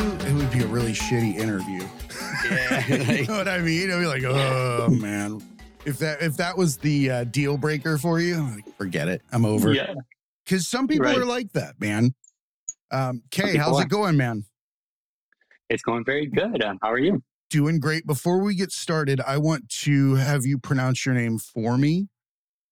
bother you, it would be a really shitty interview. Yeah, you know what I mean? I'd be like, oh man. If that if that was the uh, deal breaker for you, like, forget it. I'm over. Yeah. Because some people Right. are like that, man. Um, Kay, how's are. it going, man? It's going very good. Um, how are you? Doing great. Before we get started, I want to have you pronounce your name for me.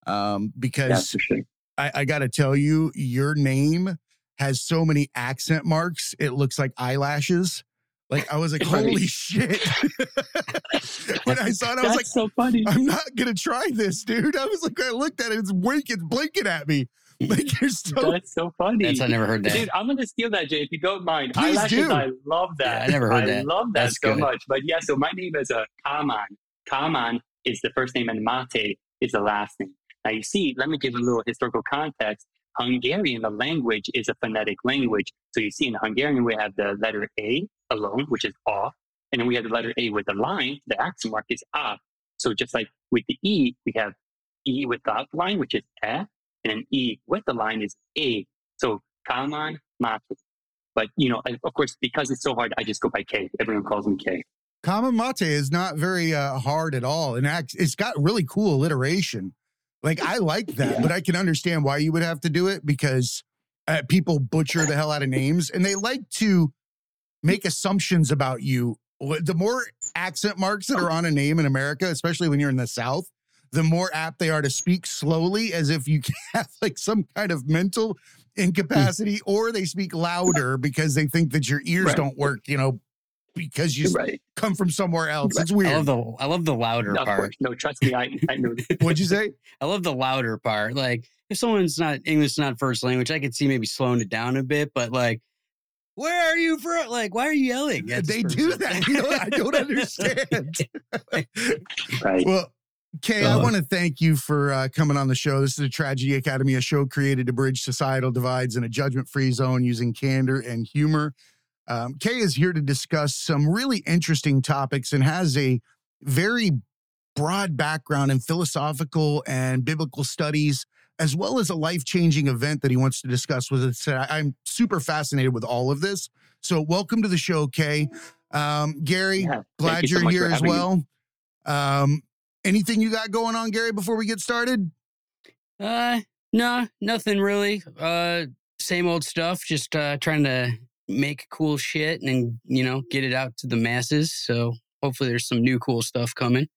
Um, Yeah, because for sure. I, I got to tell you, your name has so many accent marks. It looks like eyelashes. Like I was like, Right. holy shit! when I saw it, I was That's like, so funny. I'm not gonna try this, dude. I was like, I looked at it, it's winking, blinking at me. Like you're so. That's so funny. That's I never heard that. Dude, I'm gonna steal that, Jay, if you don't mind. Please Eyelashes, do. I love that. Yeah, I never heard I that. I love that That's so good. much. But yeah, so my name is uh, Kálmán. Kálmán is the first name, and Máté is the last name. Now you see, let me give a little historical context. Hungarian, the language, is a phonetic language. So you see, in Hungarian, we have the letter A alone, which is off, and then we have the letter A with the line. The accent mark is up. So just like with the E, we have E without line, which is F, and then E with the line is A. So Kálmán Máté. But you know, of course, because it's so hard, I just go by K. Everyone calls me K. Common mate is not very uh, hard at all, and it's got really cool alliteration. Like I like that, Yeah. but I can understand why you would have to do it because uh, people butcher the hell out of names, and they like to make assumptions about you. The more accent marks that are on a name in America, especially when you're in the South, the more apt they are to speak slowly, as if you have like some kind of mental incapacity, or they speak louder because they think that your ears Right. don't work. You know, because you Right. come from somewhere else. It's weird. I weird. love the I love the louder Of part. No, trust me, I, I know. What'd you say? I love the louder part. Like if someone's not English not first language, I could see maybe slowing it down a bit, but like where are you from? Like, why are you yelling? at they do that. You know, I don't understand. Right. well, Kay, I Uh. want to thank you for uh, coming on the show. This is a Tragedy Academy, a show created to bridge societal divides in a judgment free zone using candor and humor. Um, Kay is here to discuss some really interesting topics and has a very broad background in philosophical and biblical studies, as well as a life changing event that he wants to discuss with us. I- I'm super fascinated with all of this. So, welcome to the show, Kay. Um, Gary, Yeah, glad you you're much here as having me. well. Um, anything you got going on, Gary, before we get started? Uh no, nothing really. Uh same old stuff, just uh trying to make cool shit and you know, get it out to the masses. So hopefully there's some new cool stuff coming.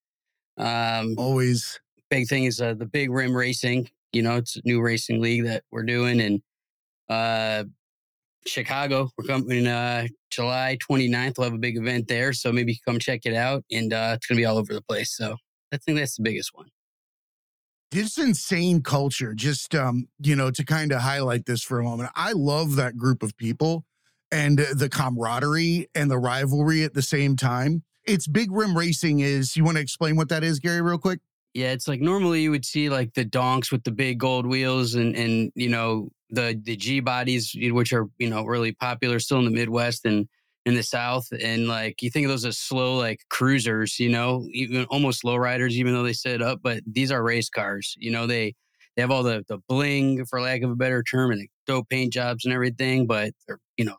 Um Always. big thing is uh, the big rim racing. You know, it's a new racing league that we're doing, and uh, Chicago. We're coming uh, July 29th. We'll have a big event there, so maybe come check it out. And uh, it's gonna be all over the place. So I think that's the biggest one. This insane culture, just um, you know, to kind of highlight this for a moment. I love that group of people and the camaraderie and the rivalry at the same time. It's big rim racing is you want to explain what that is, Gary, real quick? Yeah, it's like normally you would see like the donks with the big gold wheels and and you know the the G bodies which are you know really popular still in the Midwest and in the South and like you think of those as slow like cruisers, you know, even almost low riders even though they set up, but these are race cars. You know, they they have all the the bling for lack of a better term and dope paint jobs and everything, but they're you know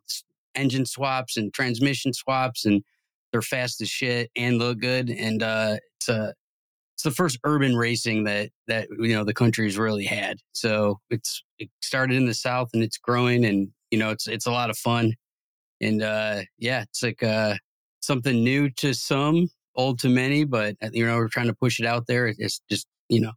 engine swaps and transmission swaps and they're fast as shit and look good and uh it's a it's the first urban racing that that you know the country's really had. So it's it started in the south and it's growing and you know it's it's a lot of fun. And uh yeah, it's like uh something new to some, old to many, but uh, you know we're trying to push it out there. It's just, you know,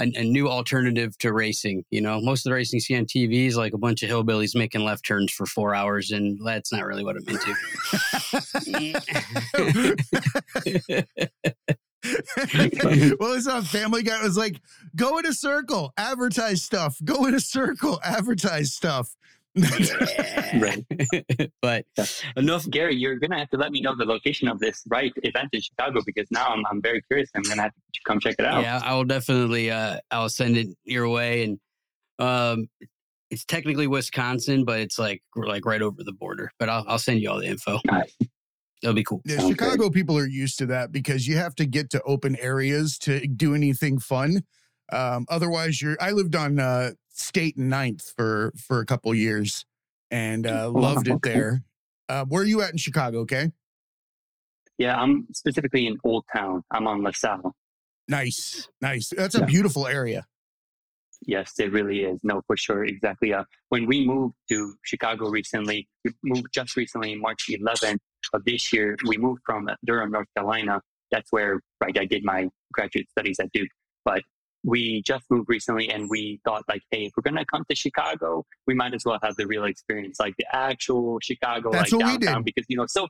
a, a new alternative to racing. You know, most of the racing you see on TV is like a bunch of hillbillies making left turns for 4 hours and that's not really what I'm into. well, it's not Family Guy. It was like, go in a circle, advertise stuff. Go in a circle, advertise stuff. Right. but enough Gary, you're gonna have to let me know the location of this right event in Chicago because now I'm, I'm very curious. I'm gonna have to come check it out. Yeah, I will definitely. Uh, I'll send it your way, and um, it's technically Wisconsin, but it's like like right over the border. But I'll I'll send you all the info. Nice. It'll be cool. Yeah, Sounds Chicago people are used to that because you have to get to open areas to do anything fun. Um, otherwise, you're. I lived on uh, State Ninth for for a couple years and uh, Oh, loved it there. Uh, where are you at in Chicago? Okay. Yeah, I'm specifically in Old Town. I'm on LaSalle. Nice, nice. That's a Yeah. beautiful area. Yes, it really is. No, for sure. Exactly. Uh, when we moved to Chicago recently, we moved just recently, March 11th of this year, we moved from uh, Durham, North Carolina. That's where right, I did my graduate studies at Duke. But we just moved recently and we thought like, hey, if we're going to come to Chicago, we might as well have the real experience, like the actual Chicago, That's like what we did. downtown, because, you know, so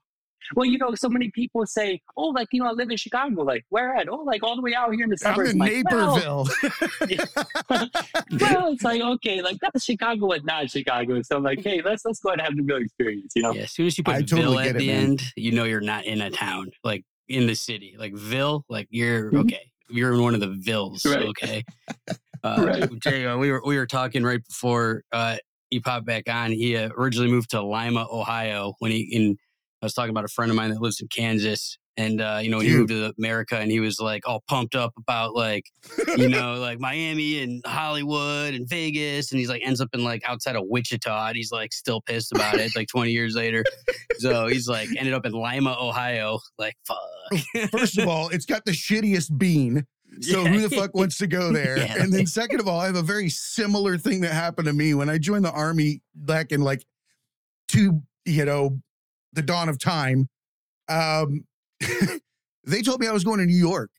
well, you know, so many people say, "Oh, like you know, I live in Chicago. Like, where at? Oh, like all the way out here in the I'm suburbs." in Like, Naperville. well, it's like okay, like that's Chicago and not Chicago. So I'm like, hey, let's let's go ahead and have the real experience, you know? Yeah, as soon as you put I totally Ville get at it, the man. end, you know you're not in a town, like in the city. Like Ville, like you're Mhm. okay. You're in one of the Villes, Right. okay. Uh, Right. Uh, we were we were talking right before uh, he popped back on. He uh, originally moved to Lima, Ohio, when he in. I was talking about a friend of mine that lives in Kansas, and uh, you know when he moved to America, and he was like all pumped up about like you know, like Miami and Hollywood and Vegas. And he's like, ends up in like outside of Wichita. And he's like, still pissed about it, like 20 years later. So he's like, ended up in Lima, Ohio. Like, fuck. First of all, it's got the shittiest bean. So who the fuck wants to go there? Yeah. And then second of all, I have a very similar thing that happened to me when I joined the army back in like two, you know, the dawn of time. Um, they told me I was going to New York.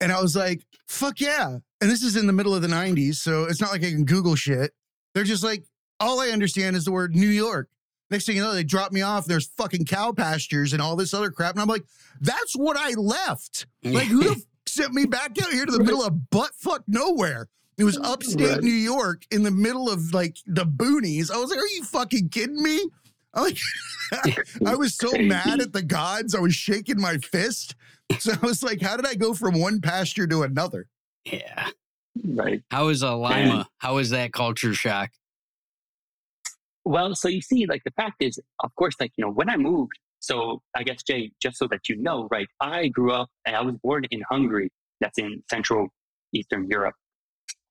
And I was like, fuck yeah. And this is in the middle of the 90s. So it's not like I can Google shit. They're just like, all I understand is the word New York. Next thing you know, they drop me off. There's fucking cow pastures and all this other crap. And I'm like, that's what I left. Like, who the f- sent me back out here to the Right. middle of butt fuck nowhere? It was upstate Right. New York in the middle of like the boonies. I was like, are you fucking kidding me? I'm like, I was so Crazy. mad at the gods. I was shaking my fist. So I was like, how did I go from one pasture to another? yeah. Right. How is uh, Lima? How is that culture shock? Well, so you see, like the fact is, of course, like you know, when I moved. So I guess Jay, just so that you know, right? I grew up and I was born in Hungary. That's in Central Eastern Europe.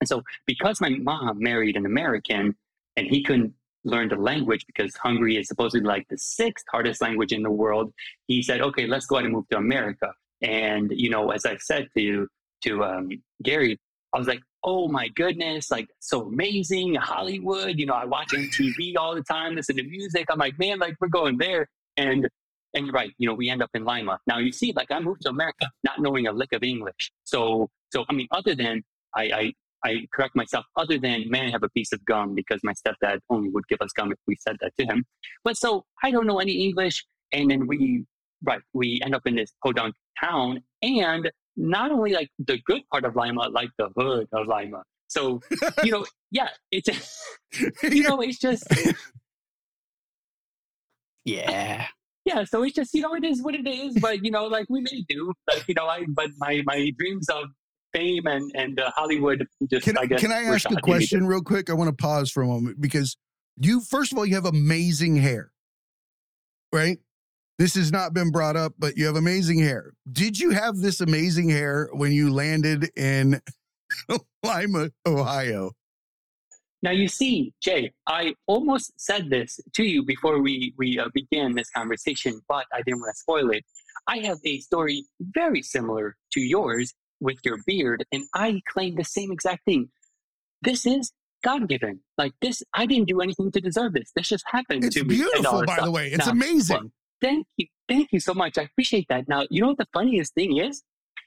And so, because my mom married an American, and he couldn't learn the language because Hungary is supposedly like the sixth hardest language in the world, he said, "Okay, let's go ahead and move to America." And you know, as I said to to um, Gary, I was like, "Oh my goodness, like so amazing, Hollywood." You know, I watch MTV all the time, listen to music. I'm like, man, like we're going there. And and you're right, you know, we end up in Lima. Now you see, like I moved to America not knowing a lick of English. So so I mean, other than I I, I correct myself, other than may I have a piece of gum because my stepdad only would give us gum if we said that to him. But so I don't know any English, and then we right we end up in this podunk town, and not only like the good part of Lima, like the hood of Lima. So you know, yeah, it's you know, it's just Yeah. yeah. So it's just you know, it is what it is. But you know, like we may do, like you know, I but my my dreams of fame and and uh, Hollywood just Can, I guess can I ask a question real quick? I want to pause for a moment because you, first of all, you have amazing hair, right? This has not been brought up, but you have amazing hair. Did you have this amazing hair when you landed in Lima, Ohio? Now you see, Jay, I almost said this to you before we we uh, began this conversation, but I didn't want to spoil it. I have a story very similar to yours with your beard, and I claim the same exact thing. This is God given. Like this, I didn't do anything to deserve this. This just happened It's to me. all beautiful, by the way. It's Now, amazing. Thank you. Thank you so much. I appreciate that. Now, you know what the funniest thing is?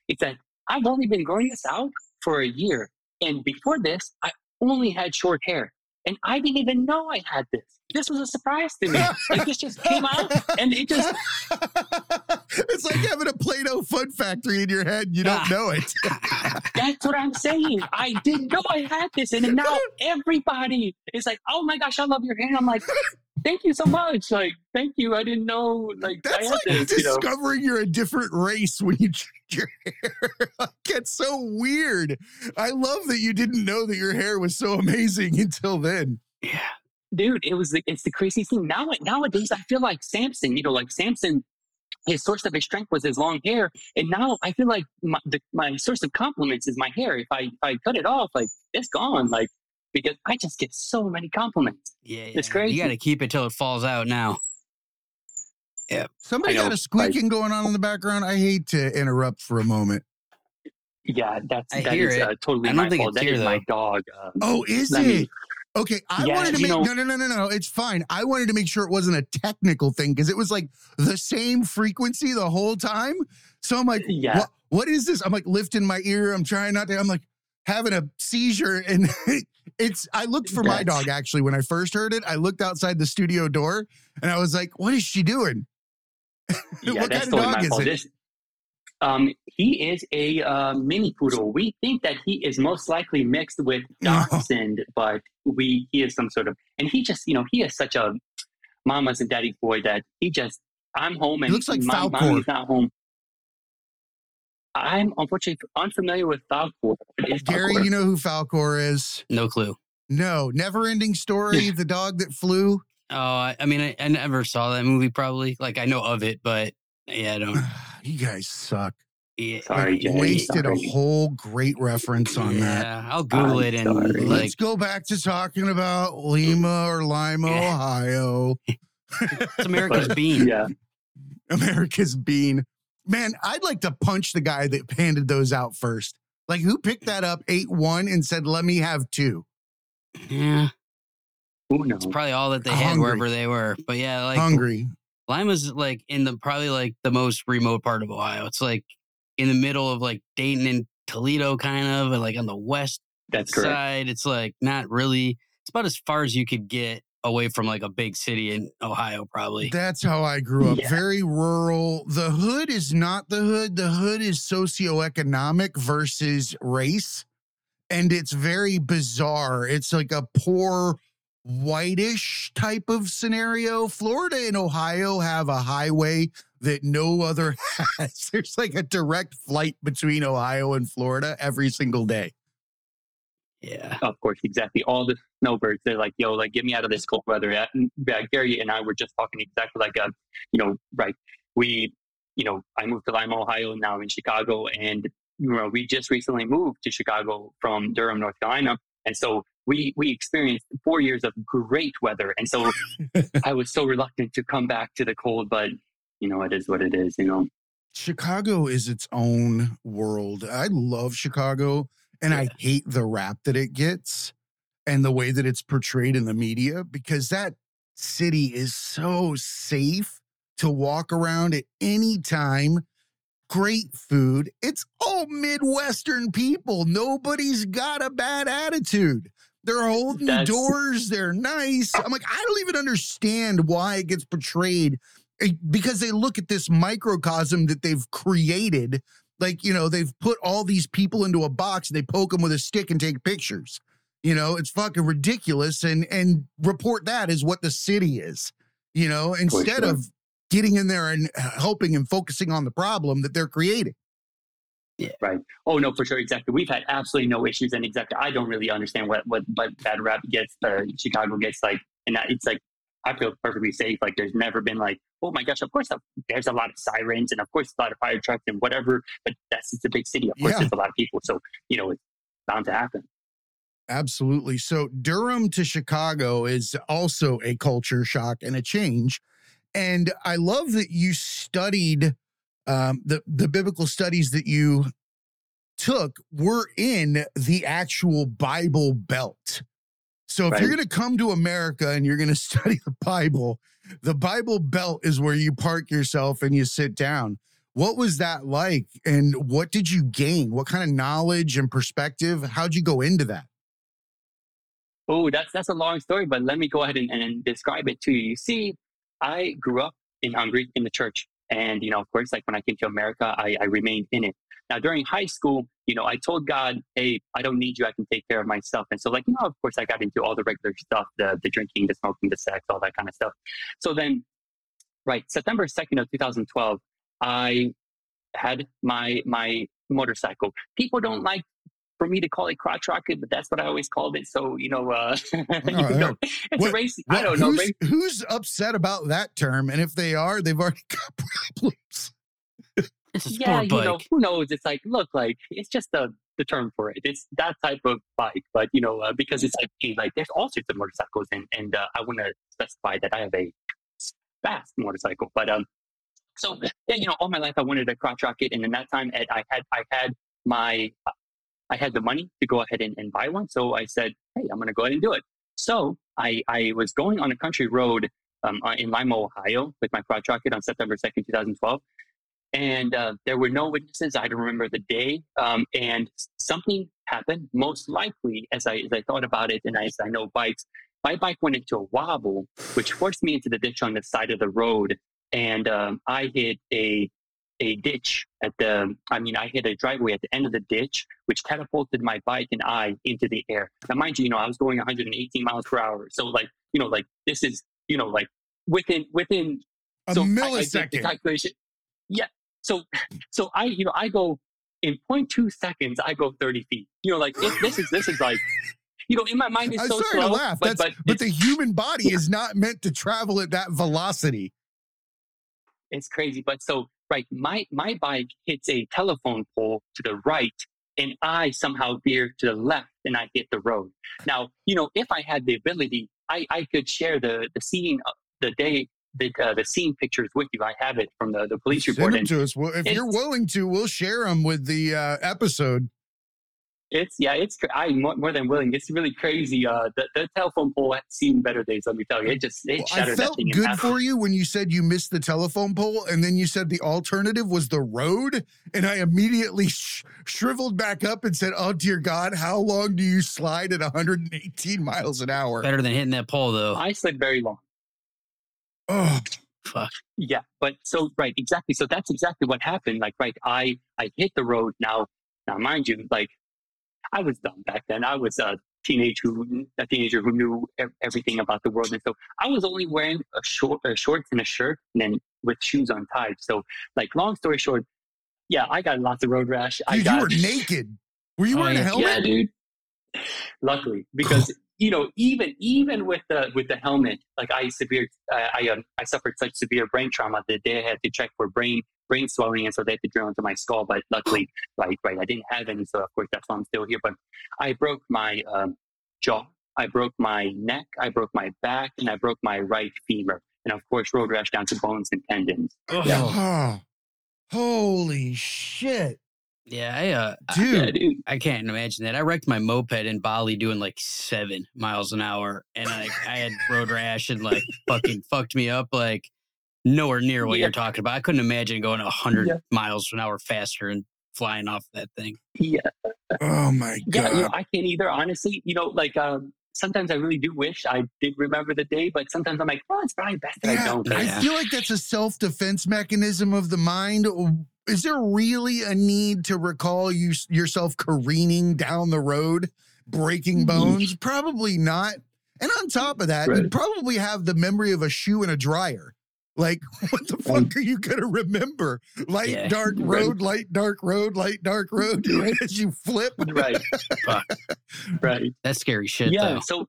It's that I've only been growing this out for a year. And before this, I only had short hair. And I didn't even know I had this. This was a surprise to me. like this just came out and it just it's like having a Play-Doh fun factory in your head. You don't know it. that's what I'm saying. I didn't know I had this. And now everybody is like, oh my gosh, I love your hair. And I'm like, thank you so much. Like, thank you. I didn't know like I That's had like this, you know. discovering you're a different race when you change your hair. like, it's so weird. I love that you didn't know that your hair was so amazing until then. Yeah. dude it was the, it's the craziest thing now nowadays i feel like samson you know like samson his source of his strength was his long hair and now i feel like my, the, my source of compliments is my hair if i if i cut it off like it's gone like because i just get so many compliments Yeah. It's crazy. You got to keep it till it falls out now. Yeah. Somebody got a squeaking going on in the background. I hate to interrupt for a moment. Yeah, that's I that hear is, it. uh, totally I don't my think fault. it's That here, is my dog. Um, Oh, is Let me- it? Okay, I Yeah, wanted to make know- no, no, no, no, no. It's fine. I wanted to make sure it wasn't a technical thing because it was like the same frequency the whole time. So I'm like, Yeah. what, what is this? I'm like lifting my ear. I'm trying not to. I'm like having a seizure, and it's. I looked for my dog actually when I first heard it. I looked outside the studio door, and I was like, what is she doing? yeah, what kind of dog is it? This, um, he is a uh, mini poodle. We think that he is most likely mixed with No. dachshund, but we he is some sort of, and he just you know he is such a mama's and daddy's boy that he just I'm home and he looks like my Falkor. mommy's not home. I'm unfortunately unfamiliar with Falkor. What is Gary, Falkor? you know who Falkor is? No clue. No, never ending story. the dog that flew. Oh, I, I mean, I, I never saw that movie. Probably, like I know of it, but yeah, I don't. you guys suck. Yeah, Sorry, Jay. wasted a whole great reference on that. yeah, I'll Google I'm it and like Let's go back to talking about Lima or Lima, Yeah. Ohio. it's America's But, bean. Yeah, America's bean. Man, I'd like to punch the guy that handed those out first. Like, who picked that up, ate one, and said, let me have two? Yeah, who knows? it's probably all that they had Hungry. wherever they were. But yeah, like Hungry. Lima's like in the probably like the most remote part of Ohio. It's like in the middle of like Dayton and Toledo, kind of, and like on the west That's correct. side. It's like not really. It's about as far as you could get away from like a big city in Ohio, probably. That's how I grew up. Yeah. Very rural. The hood is not the hood. The hood is socioeconomic versus race. And it's very bizarre. It's like a poor whitish type of scenario. Florida and Ohio have a highway that no other has. There's like a direct flight between Ohio and Florida every single day. Yeah. Of course, exactly. All the snowbirds, they're like, yo, like, get me out of this cold weather. Yeah, and, yeah, Gary and I were just talking exactly like, uh, you know, right. We, you know, I moved to Lima, Ohio, now I'm in Chicago. And, you know, we just recently moved to Chicago from Durham, North Carolina. And so we, we experienced four years of great weather. And so I was so reluctant to come back to the cold, but, you know, it is what it is, you know. Chicago is its own world. I love Chicago and I hate the rap that it gets and the way that it's portrayed in the media because that city is so safe to walk around at any time. Great food. It's all Midwestern people. Nobody's got a bad attitude. They're holding That's- doors. They're nice. I'm like, I don't even understand why it gets portrayed eh, because they look at this microcosm that they've created. Like, you know, they've put all these people into a box, and they poke them with a stick and take pictures. You know, it's fucking ridiculous. And and report that as what the city is, you know, instead of getting in there and uh, helping and focusing on the problem that they're creating. Yeah. Right. Oh no, for sure, exactly. We've had absolutely no issues, and exactly, I don't really understand what what what bad rap gets. Uh, Chicago gets like, and that, it's like I feel perfectly safe. Like there's never been like, oh my gosh, of course there's a lot of sirens, and of course a lot of fire trucks and whatever. But that's it's a big city. Of course, Yeah. there's a lot of people, so you know it's bound to happen. Absolutely. So Durham to Chicago is also a culture shock and a change. And I love that you studied um, the the biblical studies that you took were in the actual Bible Belt. So if you're going to come to America and you're going to study the Bible, the Bible Belt is where you park yourself and you sit down. What was that like? And what did you gain? What kind of knowledge and perspective? How'd you go into that? Oh, that's that's a long story, but let me go ahead and, and describe it to you. You see, I grew up in Hungary in the church. And, you know, of course, like when I came to America, I, I remained in it. Now, during high school, you know, I told God, hey, I don't need you. I can take care of myself. And so, like, you know, of course, I got into all the regular stuff the, the drinking, the smoking, the sex, all that kind of stuff. So then, right, September 2nd of 2012, I had my my motorcycle. People don't like for me to call it crotch rocket, but that's what I always called it. So, you know, uh, you yeah. know it's What- a race. I don't know. Who's, race- who's upset about that term? And if they are, they've already got problems. It's a yeah, you bike. know, who knows? It's like, look, like it's just the the term for it. It's that type of bike, but you know, uh, because it's like, hey, like there's all sorts of motorcycles, and and uh, I want to specify that I have a fast motorcycle, but um, So yeah, you know, all my life I wanted a crotch rocket, and in that time, Ed, I had I had my I had the money to go ahead and, and buy one. So I said, hey, I'm going to go ahead and do it. So I I was going on a country road um, uh, in Lima, Ohio, with my crotch rocket on September 2nd, 2012. And uh, there were no witnesses. I don't remember the day. Um, and something happened. Most likely, as I as I thought about it, and as I know bikes, my bike went into a wobble, which forced me into the ditch on the side of the road, and um, I hit a a ditch at the. I mean, I hit a driveway at the end of the ditch, which catapulted my bike and I into the air. Now, mind you, you know, I was going 118 miles per hour, so like, you know, like this is, you know, like within within a so millisecond. I, I calculation. Yeah. So, so I, you know, I go in 0.2 seconds. I go 30 feet. You know, like it, this is this is like you know, in my mind, it's I'm so sorry slow. to laugh. But, but, but the human body is not meant to travel at that velocity. it's crazy. But so, right, my my bike hits a telephone pole to the right, and I somehow veer to the left, and I hit the road. Now, you know, if I had the ability, I I could share the the scene, uh, the day. The, uh, the scene pictures with you. I have it from the, the police Send report. them And to us. Well, if you're willing to, we'll share them with the uh, episode. It's yeah, it's I'm more, more than willing. It's really crazy. Uh, the, the telephone pole has seen better days. Let me tell you, it just it Well, I shattered that felt thing in good half. for you when you said you missed the telephone pole, and then you said the alternative was the road, and I immediately sh- shriveled back up and said, "Oh dear God, how long do you slide at 118 miles an hour?" Better than hitting that pole though. I slid very long. Oh, Fuck. Yeah, but so right, exactly. So that's exactly what happened. Like, right, I I hit the road. Now, now, mind you, like I was dumb back then. I was a teenage who a teenager who knew everything about the world, and so I was only wearing a short a shorts and a shirt, and then with shoes untied. So, like, long story short, yeah, I got lots of road rash. I dude, got, you were naked. Were you Oh, wearing a helmet? Yeah, dude. Luckily, because you know, even even with the with the helmet, like I severe, uh, I um, I suffered such severe brain trauma that they had to check for brain brain swelling, and so they had to drill into my skull. But luckily, right, right, I didn't have any, so of course that's why I'm still here. But I broke my um, jaw, I broke my neck, I broke my back, and I broke my right femur, and of course, road rash down to bones and tendons. Yeah. Oh, holy shit, Yeah, I, uh, I- dude! Yeah, dude. I can't imagine that. I wrecked my moped in Bali doing like seven miles an hour, and I, I had road rash and like fucking fucked me up like nowhere near what Yeah. you're talking about. I couldn't imagine going hundred Yeah. miles an hour faster and flying off that thing. Yeah, Oh my yeah, god! you know, I can't either. Honestly, you know, like um, sometimes I really do wish I did remember the day, but sometimes I'm like, well, it's probably best that I don't. I Yeah. feel like that's a self defense mechanism of the mind. Is there really a need to recall you yourself careening down the road, breaking bones? Probably not. And on top of that, Right. you'd probably have the memory of a shoe and a dryer. Like, what the fuck are you gonna remember? Light, Yeah. dark Right. road, light, dark road, light, dark road. Right. As you flip. right, Fuck. right. That's scary shit yeah though. so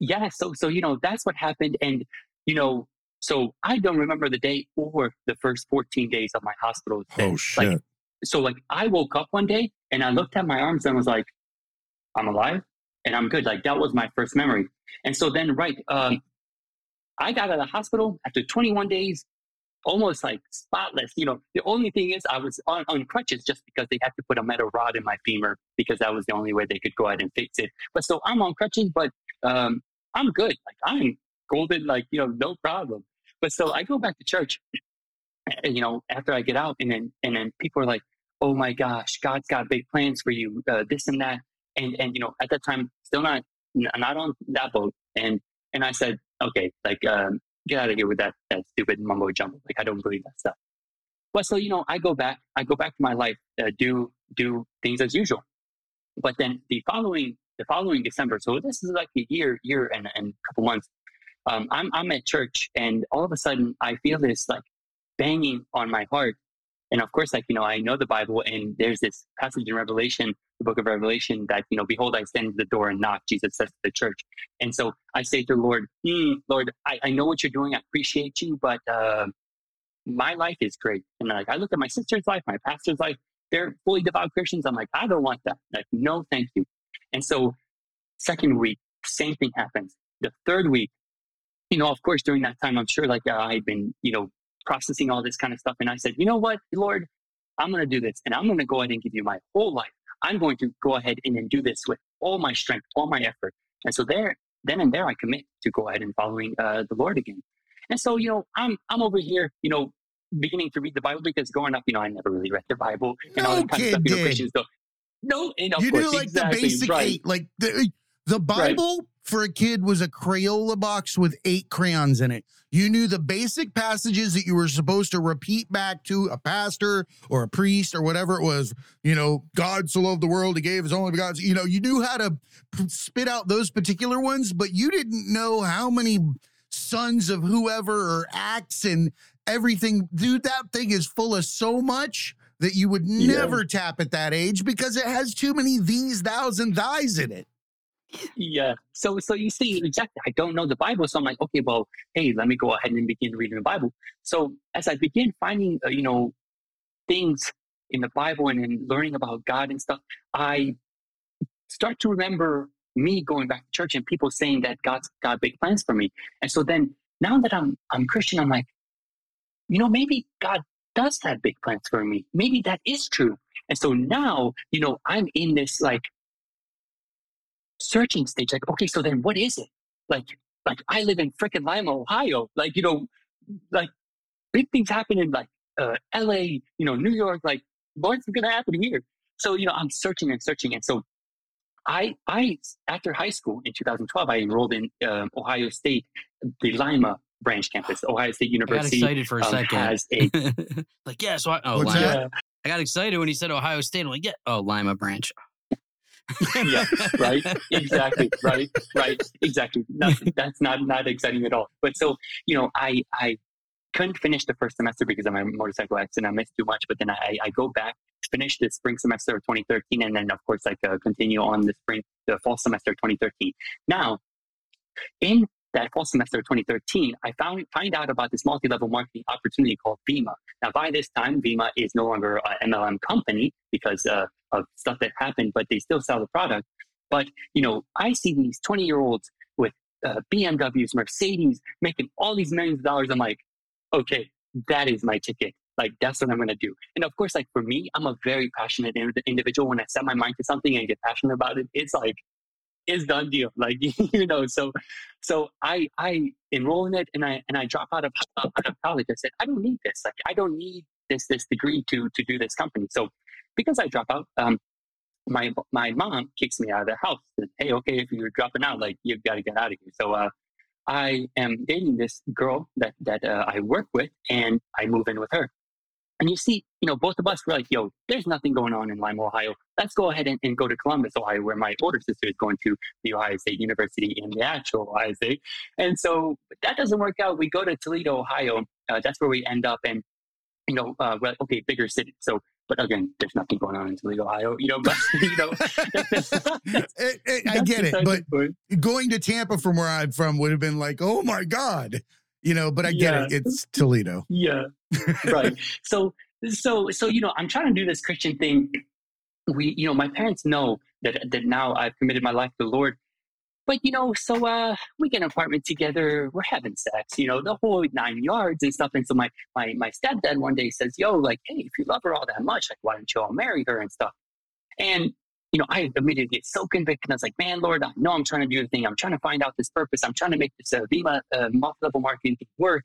yeah so so you know that's what happened and you know so i don't remember the day or the first 14 days of my hospital stay. Oh shit! like so like i woke up one day and i looked at my arms and was like i'm alive and i'm good like that was my first memory and so then right um i got out of the hospital after 21 days almost like spotless you know. The only thing is i was on, on crutches just because they had to put a metal rod in my femur because that was the only way they could go ahead and fix it. But so i'm on crutches but um i'm good. Like i'm golden like you know no problem. But so i go back to church you know after i get out and then and then people are like oh my gosh god's got big plans for you uh, this and that. And and you know at that time still not not on that boat. And and i said okay like um get out of here with that that stupid mumbo jumbo. Like i don't believe that stuff. But so you know i go back i go back to my life uh, do do things as usual. But then the following the following december so this is like a year year and, and a couple months um, I'm, I'm at church and all of a sudden i feel this like banging on my heart and of course like you know i know the bible and there's this passage in revelation the book of revelation that you know behold i stand at the door and knock jesus says to the church. And so i say to the lord hmm, lord I, I know what you're doing i appreciate you but uh, my life is great. And like i look at my sister's life my pastor's life they're fully devout christians i'm like i don't want that like no thank you. And so second week same thing happens. The third week you know of course during that time i'm sure like uh, I've been you know processing all this kind of stuff. And I said, you know what, Lord, I'm going to do this and I'm going to go ahead and give you my whole life. I'm going to go ahead and, and do this with all my strength, all my effort. And so there, then and there, I commit to go ahead and following uh, the Lord again. And so, you know, I'm I'm over here, you know, beginning to read the Bible because growing up, you know, I never really read the Bible and No all that kind of stuff. You know. Christians don't. No, and of you course, knew like exactly, the basic right. eight, like the the Bible for a kid was a Crayola box with eight crayons in it. You knew the basic passages that you were supposed to repeat back to a pastor or a priest or whatever it was. You know, God so loved the world, he gave his only begotten. You know, you knew how to spit out those particular ones, but you didn't know how many sons of whoever or acts and everything. Dude, that thing is full of so much that you would Yeah. never tap at that age because it has too many these, thous, and thys in it. Yeah. So so you see, exactly. I don't know the Bible, so I'm like, okay, well, hey, let me go ahead and begin reading the Bible. So as I begin finding, uh, you know, things in the Bible and in learning about God and stuff, I start to remember me going back to church and people saying that God's got big plans for me. And so then now that I'm I'm Christian, I'm like, you know, maybe God does have big plans for me. Maybe that is true. And so now, you know, I'm in this like searching stage. Like, okay, so then what is it? Like, like I live in freaking Lima, Ohio. Like, you know, like big things happen in like uh, LA, you know, New York. Like, what's going to happen here? So, you know, I'm searching and searching. And so I, I, after high school in 2012, I enrolled in um, Ohio State, the Lima branch campus. Ohio State University. I got excited for a um, second. has a like, yeah, so I, oh, Lima. yeah, I got excited when he said Ohio State. I'm like, yeah, oh, Lima branch. Yeah, right exactly right right exactly. That's, that's not not exciting at all. But so you know i i couldn't finish the first semester because of my motorcycle accident. I missed too much but then i i go back finish the spring semester of 2013 and then of course like uh, continue on the spring the fall semester of 2013 now in that fall semester of 2013 i found find out about this multi-level marketing opportunity called Vemma now by this time Vemma is no longer a mlm company because uh, of stuff that happened, but they still sell the product. But you know, I see these twenty year olds with uh, BMWs, Mercedes, making all these millions of dollars. I'm like, okay, that is my ticket. Like that's what I'm gonna do. And of course, like for me, I'm a very passionate in- individual. When I set my mind to something and get passionate about it, it's like it's done deal. Like you know, so so I I enroll in it and I and I drop out of out of college. I said I don't need this. Like I don't need this this degree to to do this company. So because I drop out, um, my my mom kicks me out of the house. Says, hey, okay, if you're dropping out, like you've got to get out of here. So uh, I am dating this girl that that uh, I work with, and I move in with her. And you see, you know, both of us were like, "Yo, there's nothing going on in Lima, Ohio. Let's go ahead and, and go to Columbus, Ohio, where my older sister is going to the Ohio State University in the actual Ohio State." And so that doesn't work out. We go to Toledo, Ohio. Uh, that's where we end up, and you know, uh, okay, bigger city. So but again, there's nothing going on in Toledo, Ohio. You know, but you know, It- it- I get it, but point. going to Tampa from where I'm from would have been like, oh my God. You know, but I get Yeah. it. It's Toledo. yeah, right. So, so, so you know, I'm trying to do this Christian thing. We, you know, my parents know that that now I've committed my life to the Lord. But you know, so uh, we get an apartment together. We're having sex, you know, the whole nine yards and stuff. And so my my my stepdad one day says, "Yo, like, hey, if you love her all that much, like, why don't you all marry her and stuff?" And you know, I immediately get so convicted. I was like, "Man, Lord, I know I'm trying to do the thing. I'm trying to find out this purpose. I'm trying to make this uh, Vemma uh, multi-level marketing work."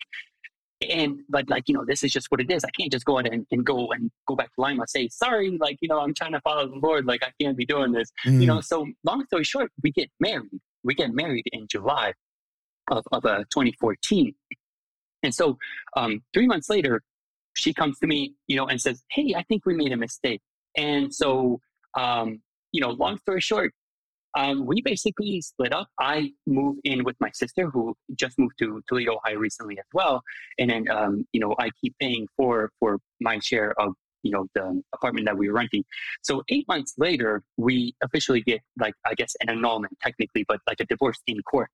And but like you know, this is just what it is. I can't just go out and, and go and go back to Lima. Say sorry, like you know, I'm trying to follow the Lord. Like I can't be doing this Mm. you know so long story short we get married we get married in july of, of uh, 2014 and so um, three months later she comes to me you know and says hey i think we made a mistake. And so um, you know long story short um, we basically split up. I moved in with my sister who just moved to toledo ohio recently as well. And then um, you know i keep paying for for my share of you know the apartment that we were renting so eight months later, we officially get like I guess an annulment technically, but like a divorce in court.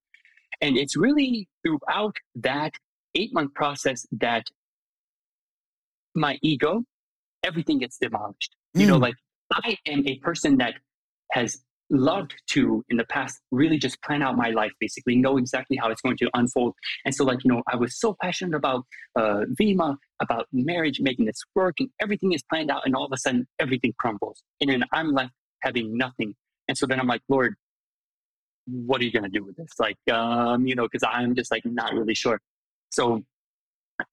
And it's really throughout that eight month process that my ego, everything gets demolished. You know, Mm. like I am a person that has loved to in the past really just plan out my life basically know exactly how it's going to unfold. And so like you know i was so passionate about uh Vemma about marriage making this work and everything is planned out and all of a sudden everything crumbles. And then i'm left having nothing. And so then i'm like lord what are you going to do with this? Like um you know because i'm just like not really sure. So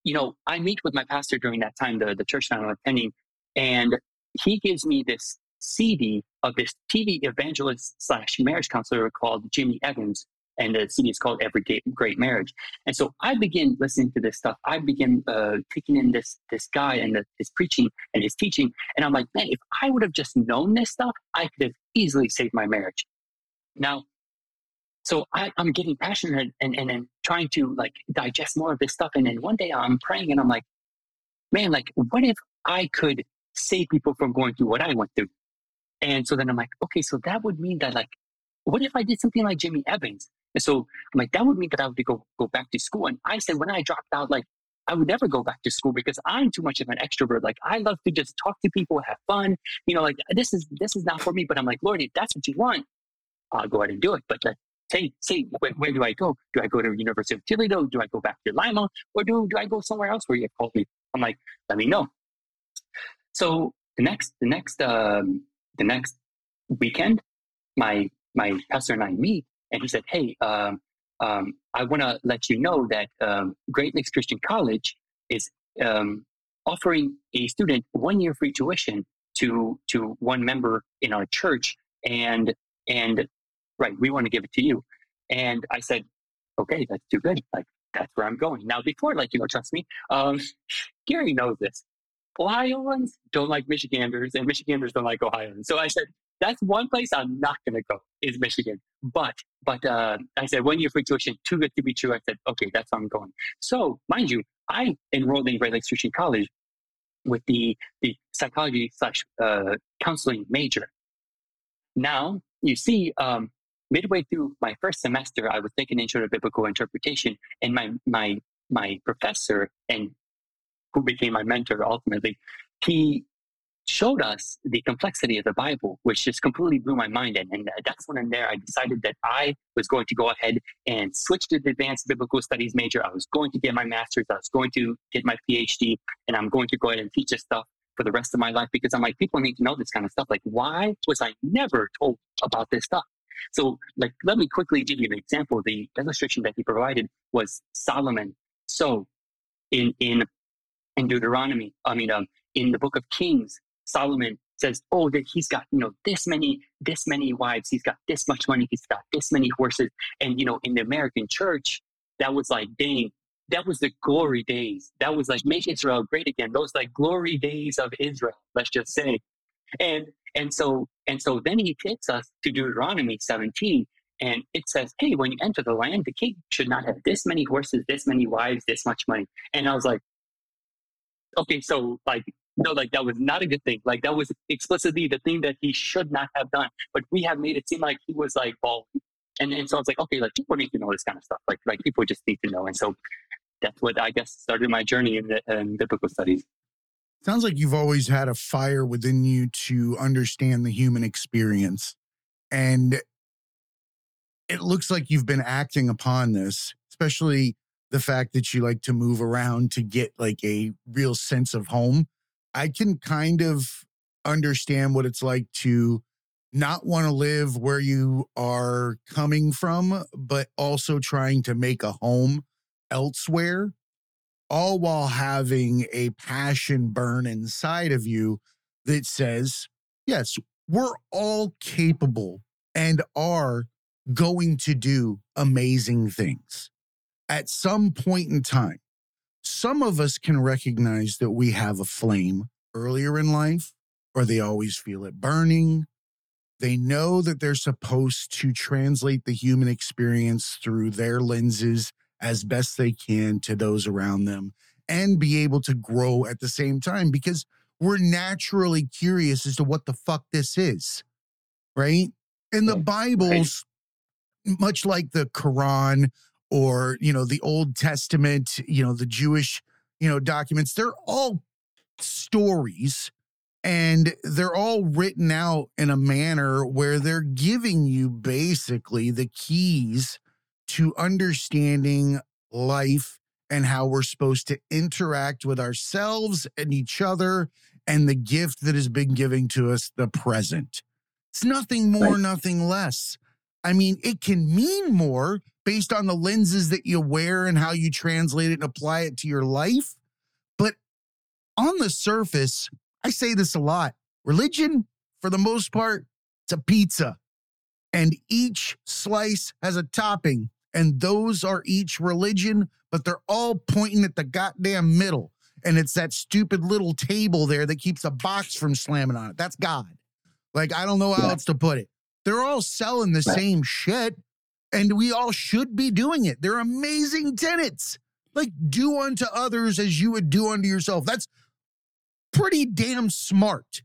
you know i meet with my pastor during that time the, the church that i'm attending and he gives me this CD of this TV evangelist slash marriage counselor called Jimmy Evans. And the CD is called Every Great Marriage. And so I begin listening to this stuff. I begin uh, taking in this this guy and the, his preaching and his teaching. And I'm like, man, if I would have just known this stuff, I could have easily saved my marriage. Now, so I, am getting passionate and, and, and trying to like digest more of this stuff. And then one day I'm praying and I'm like, man, like, what if I could save people from going through what I went through? And so then I'm like, okay, so that would mean that like, what if I did something like Jimmy Evans? And so I'm like, that would mean that I would go go back to school. And I said when I dropped out, like I would never go back to school because I'm too much of an extrovert. Like I love to just talk to people, have fun. You know, like this is this is not for me. But I'm like, Lord, if that's what you want, I'll go ahead and do it. But like, say say where, where, do I go? Do I go to University of Toledo? Do I go back to Lima? Or do do I go somewhere else where you called me? I'm like, let me know. So the next the next um, the next weekend, my my pastor and I meet, and he said, "Hey, um, um, I want to let you know that um, Great Lakes Christian College is um, offering a student one year free tuition to to one member in our church, and and right, we want to give it to you." And I said, "Okay, that's too good. Like that's where I'm going." Now, before, like you know, trust me, um, Gary knows this. Ohioans don't like Michiganders, and Michiganders don't like Ohioans. So I said, that's one place I'm not going to go is Michigan. But but uh, I said one year free tuition, too good to be true. I said, okay, that's how I'm going. So mind you, I enrolled in Great Lakes Christian College with the the psychology slash uh, counseling major. Now you see, um, midway through my first semester, I was taking intro to biblical interpretation, and my my my professor and who became my mentor ultimately, he showed us the complexity of the Bible, which just completely blew my mind. And, and that's when and there I decided that I was going to go ahead and switch to the advanced biblical studies major. I was going to get my master's, I was going to get my PhD, and I'm going to go ahead and teach this stuff for the rest of my life because I'm like, people need to know this kind of stuff. Like, why was I never told about this stuff? So, like, let me quickly give you an example. The illustration that he provided was Solomon. So, in in in Deuteronomy, I mean, um, in the book of Kings, Solomon says, oh, that he's got, you know, this many, this many wives, he's got this much money, he's got this many horses. And, you know, in the American church, that was like, dang, that was the glory days. That was like, make Israel great again. Those like glory days of Israel, let's just say. And, and so, and so then he takes us to Deuteronomy 17 and it says, hey, when you enter the land, the king should not have this many horses, this many wives, this much money. And I was like, okay, so like no, like that was not a good thing. Like that was explicitly the thing that he should not have done. But we have made it seem like he was like balling. And and so I was like, okay, like people need to know this kind of stuff. Like like people just need to know. And so that's what I guess started my journey in, the, in biblical studies. Sounds like you've always had a fire within you to understand the human experience. And it looks like you've been acting upon this, especially the fact that you like to move around to get like a real sense of home. I can kind of understand what it's like to not want to live where you are coming from, but also trying to make a home elsewhere, all while having a passion burn inside of you that says, yes, we're all capable and are going to do amazing things at some point in time, some of us can recognize that we have a flame earlier in life, or they always feel it burning. They know that they're supposed to translate the human experience through their lenses as best they can to those around them and be able to grow at the same time because we're naturally curious as to what the fuck this is. Right. And the Bibles, much like the Quran or you know the old testament you know the jewish you know documents they're all stories And they're all written out in a manner where they're giving you basically the keys to understanding life and how we're supposed to interact with ourselves and each other and the gift that has been given to us, the present. It's nothing more, Right. nothing less. I mean, it can mean more based on the lenses that you wear and how you translate it and apply it to your life. But on the surface, I say this a lot religion, for the most part, it's a pizza. And each slice has a topping, and those are each religion, but they're all pointing at the goddamn middle. And it's that stupid little table there that keeps a box from slamming on it. That's God. Like, I don't know how Yeah. else to put it. They're all selling the Right. same shit, and we all should be doing it. They're amazing tenets. Like, do unto others as you would do unto yourself. That's pretty damn smart.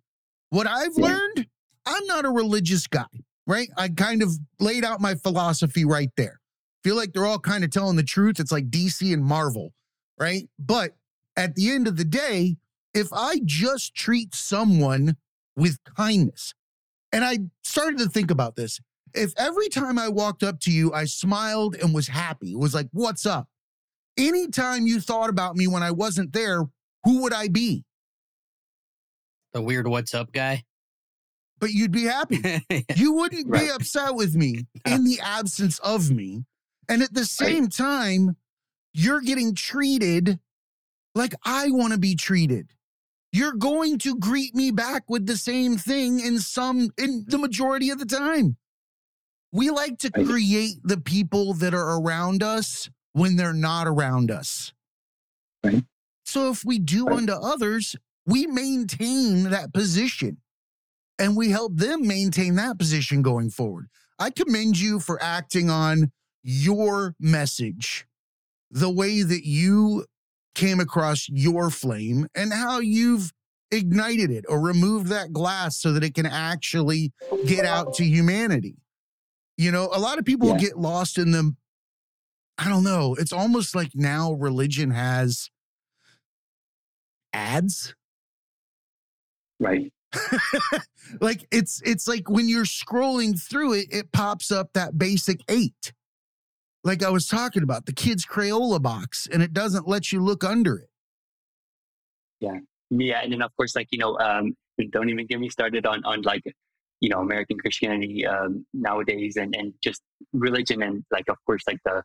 What I've learned, I'm not a religious guy, right? I kind of laid out my philosophy right there. Feel like they're all kind of telling the truth. It's like DC and Marvel, right? But at the end of the day, if I just treat someone with kindness, and I started to think about this, if every time I walked up to you, I smiled and was happy, was like, what's up? Anytime you thought about me when I wasn't there, who would I be? The weird what's up guy. But you'd be happy. You wouldn't be upset with me in the absence of me. And at the same time, you're getting treated like I want to be treated. You're going to greet me back with the same thing in some, in the majority of the time. We like to create the people that are around us when they're not around us. Right. So if we do Right. unto others, we maintain that position and we help them maintain that position going forward. I commend you for acting on your message, the way that you came across your flame and how you've ignited it or removed that glass so that it can actually get out to humanity. You know, a lot of people Yeah. get lost in them. I don't know, it's almost like now religion has ads Right. like it's it's like when you're scrolling through it it pops up that basic eight like i was talking about the kids crayola box and it doesn't let you look under it Yeah. Yeah, and then of course, like you know, um, don't even get me started on on like you know American Christianity um, nowadays, and and just religion, and like of course, like the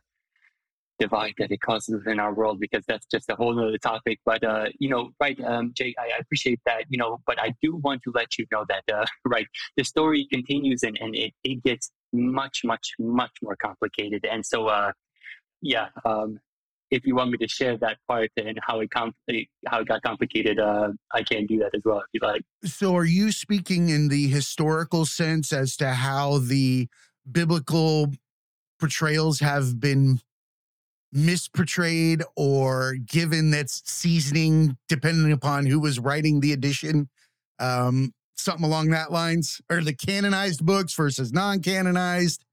divide that it causes within our world, because that's just a whole other topic. But uh, you know, right, um, Jay, I, I appreciate that, you know, but I do want to let you know that uh, right, the story continues, and and it it gets much much much more complicated, and so uh, yeah, um, if you want me to share that part and how it com- how it got complicated, uh, I can do that as well if you like. so are you speaking in the historical sense as to how the biblical portrayals have been misportrayed or given that's seasoning depending upon who was writing the edition um something along that lines or the canonized books versus non-canonized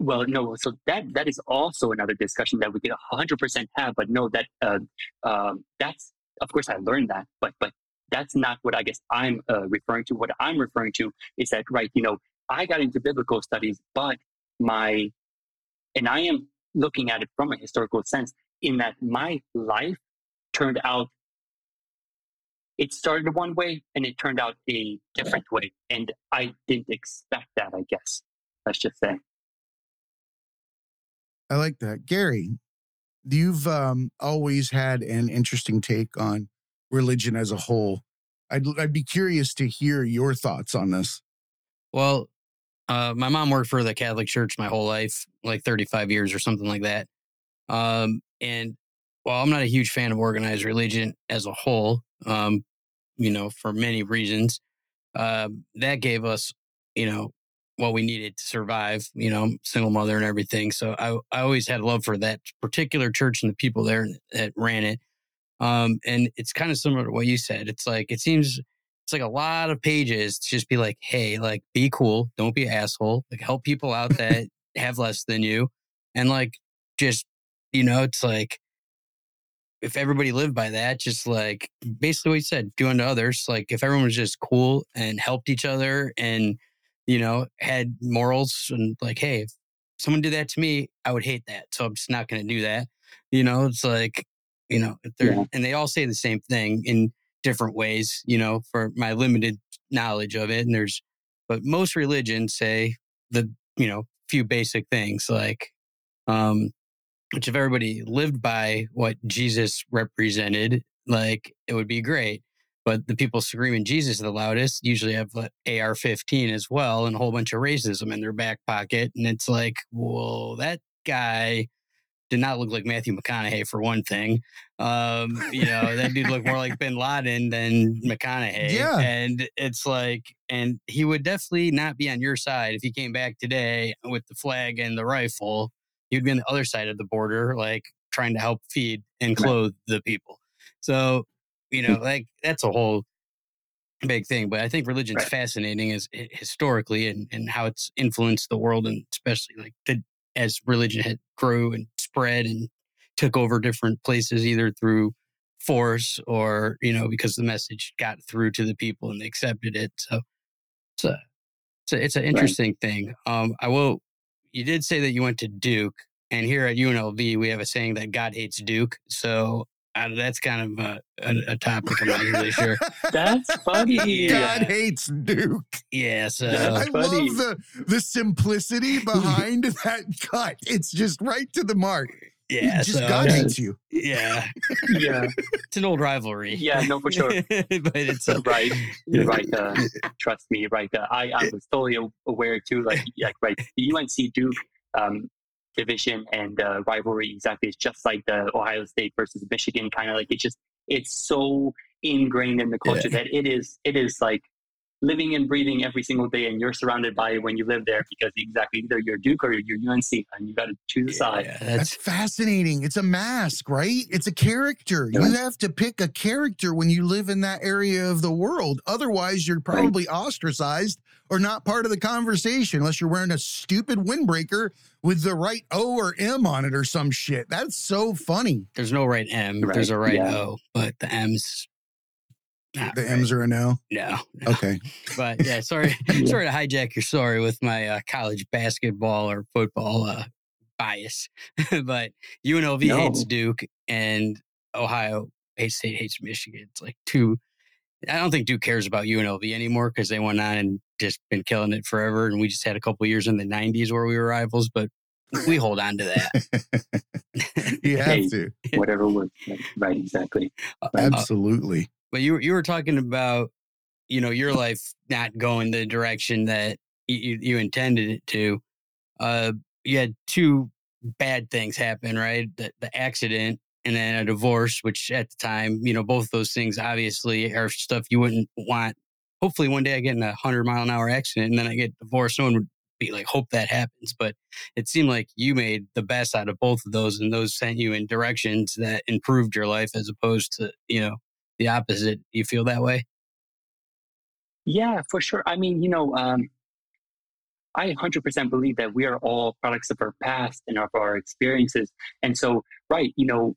Well, no, so that that is also another discussion that we could 100% have, but no, that uh, um, that's of course I learned that, but but that's not what I guess I'm uh, referring to. What I'm referring to is that right, you know, I got into biblical studies, but my and I am looking at it from a historical sense in that my life turned out it started one way and it turned out a different way and i didn't expect that i guess. Let's just say I like that. Gary, you've um, always had an interesting take on religion as a whole. I'd, I'd be curious to hear your thoughts on this. Well, uh, my mom worked for the Catholic Church my whole life, like 35 years or something like that. Um, and while I'm not a huge fan of organized religion as a whole, um, you know, for many reasons, uh, that gave us, you know, what we needed to survive, you know, single mother and everything. So I, I always had love for that particular church and the people there that ran it. Um, and it's kind of similar to what you said. It's like, it seems it's like a lot of pages to just be like, hey, like be cool, don't be an asshole, like help people out that have less than you, and like just you know, it's like if everybody lived by that, just like basically what you said, do unto others. Like if everyone was just cool and helped each other and you know had morals and like, hey, if someone did that to me, I would hate that, so I'm just not going to do that. You know, it's like you know, they're yeah. and they all say the same thing in different ways. You know, for my limited knowledge of it, and there's but most religions say the you know few basic things like um which if everybody lived by what Jesus represented, like it would be great. But the people screaming Jesus the loudest usually have AR 15 as well and a whole bunch of racism in their back pocket. And it's like, well, that guy did not look like Matthew McConaughey for one thing. Um, you know, that dude looked more like Bin Laden than McConaughey. Yeah. And it's like, and he would definitely not be on your side if he came back today with the flag and the rifle he would be on the other side of the border, like trying to help feed and clothe the people. So, you know, like that's a whole big thing. But I think religion's right. fascinating as historically and, and how it's influenced the world and especially like the, as religion had grew and spread and took over different places either through force or, you know, because the message got through to the people and they accepted it. So it's a it's a, it's an interesting right. thing. Um, I will you did say that you went to Duke, and here at UNLV we have a saying that God hates Duke. So uh, that's kind of a, a, a, topic I'm not really sure. That's funny. God yeah. hates Duke. Yeah, so I funny. love the the simplicity behind that cut. It's just right to the mark. Yeah, just so, God hates you. Yeah, yeah, it's an old rivalry. Yeah, no, for sure. but it's uh, right, you're right. Uh, trust me, right. Uh, I I was totally aware too. Like like right, the UNC Duke um, division and uh, rivalry exactly. It's just like the Ohio State versus Michigan kind of like it's just it's so ingrained in the culture yeah. that it is it is like living and breathing every single day, and you're surrounded by it when you live there because exactly either you're Duke or you're UNC, and you got to choose a yeah, side. Yeah, that's, that's, fascinating. It's a mask, right? It's a character. Yeah. You have to pick a character when you live in that area of the world. Otherwise, you're probably right. ostracized or not part of the conversation unless you're wearing a stupid windbreaker with the right O or M on it or some shit. That's so funny. There's no right M. Right. There's a right O, but the M's not the right. M's are a no? no? no. Okay. But yeah, sorry, yeah. sorry to hijack your story with my uh, college basketball or football uh, bias. but UNLV no. hates Duke and Ohio State hates Michigan. It's like two. I don't think Duke cares about UNLV anymore because they went on and just been killing it forever. And we just had a couple years in the 90s where we were rivals, but we hold on to that. you have hey, to. Whatever works. Right, exactly. Uh, Absolutely. But you you were talking about you know your life not going the direction that you, you intended it to. Uh, you had two bad things happen, right? The, the accident and then a divorce, which at the time, you know, both those things obviously are stuff you wouldn't want. Hopefully, one day I get in a hundred mile an hour accident and then I get divorced. No one would be like, hope that happens. But it seemed like you made the best out of both of those, and those sent you in directions that improved your life as opposed to, you know, the opposite. You feel that way? Yeah, for sure. I mean, you know, um, I 100% believe that we are all products of our past and of our experiences. And so, right, you know,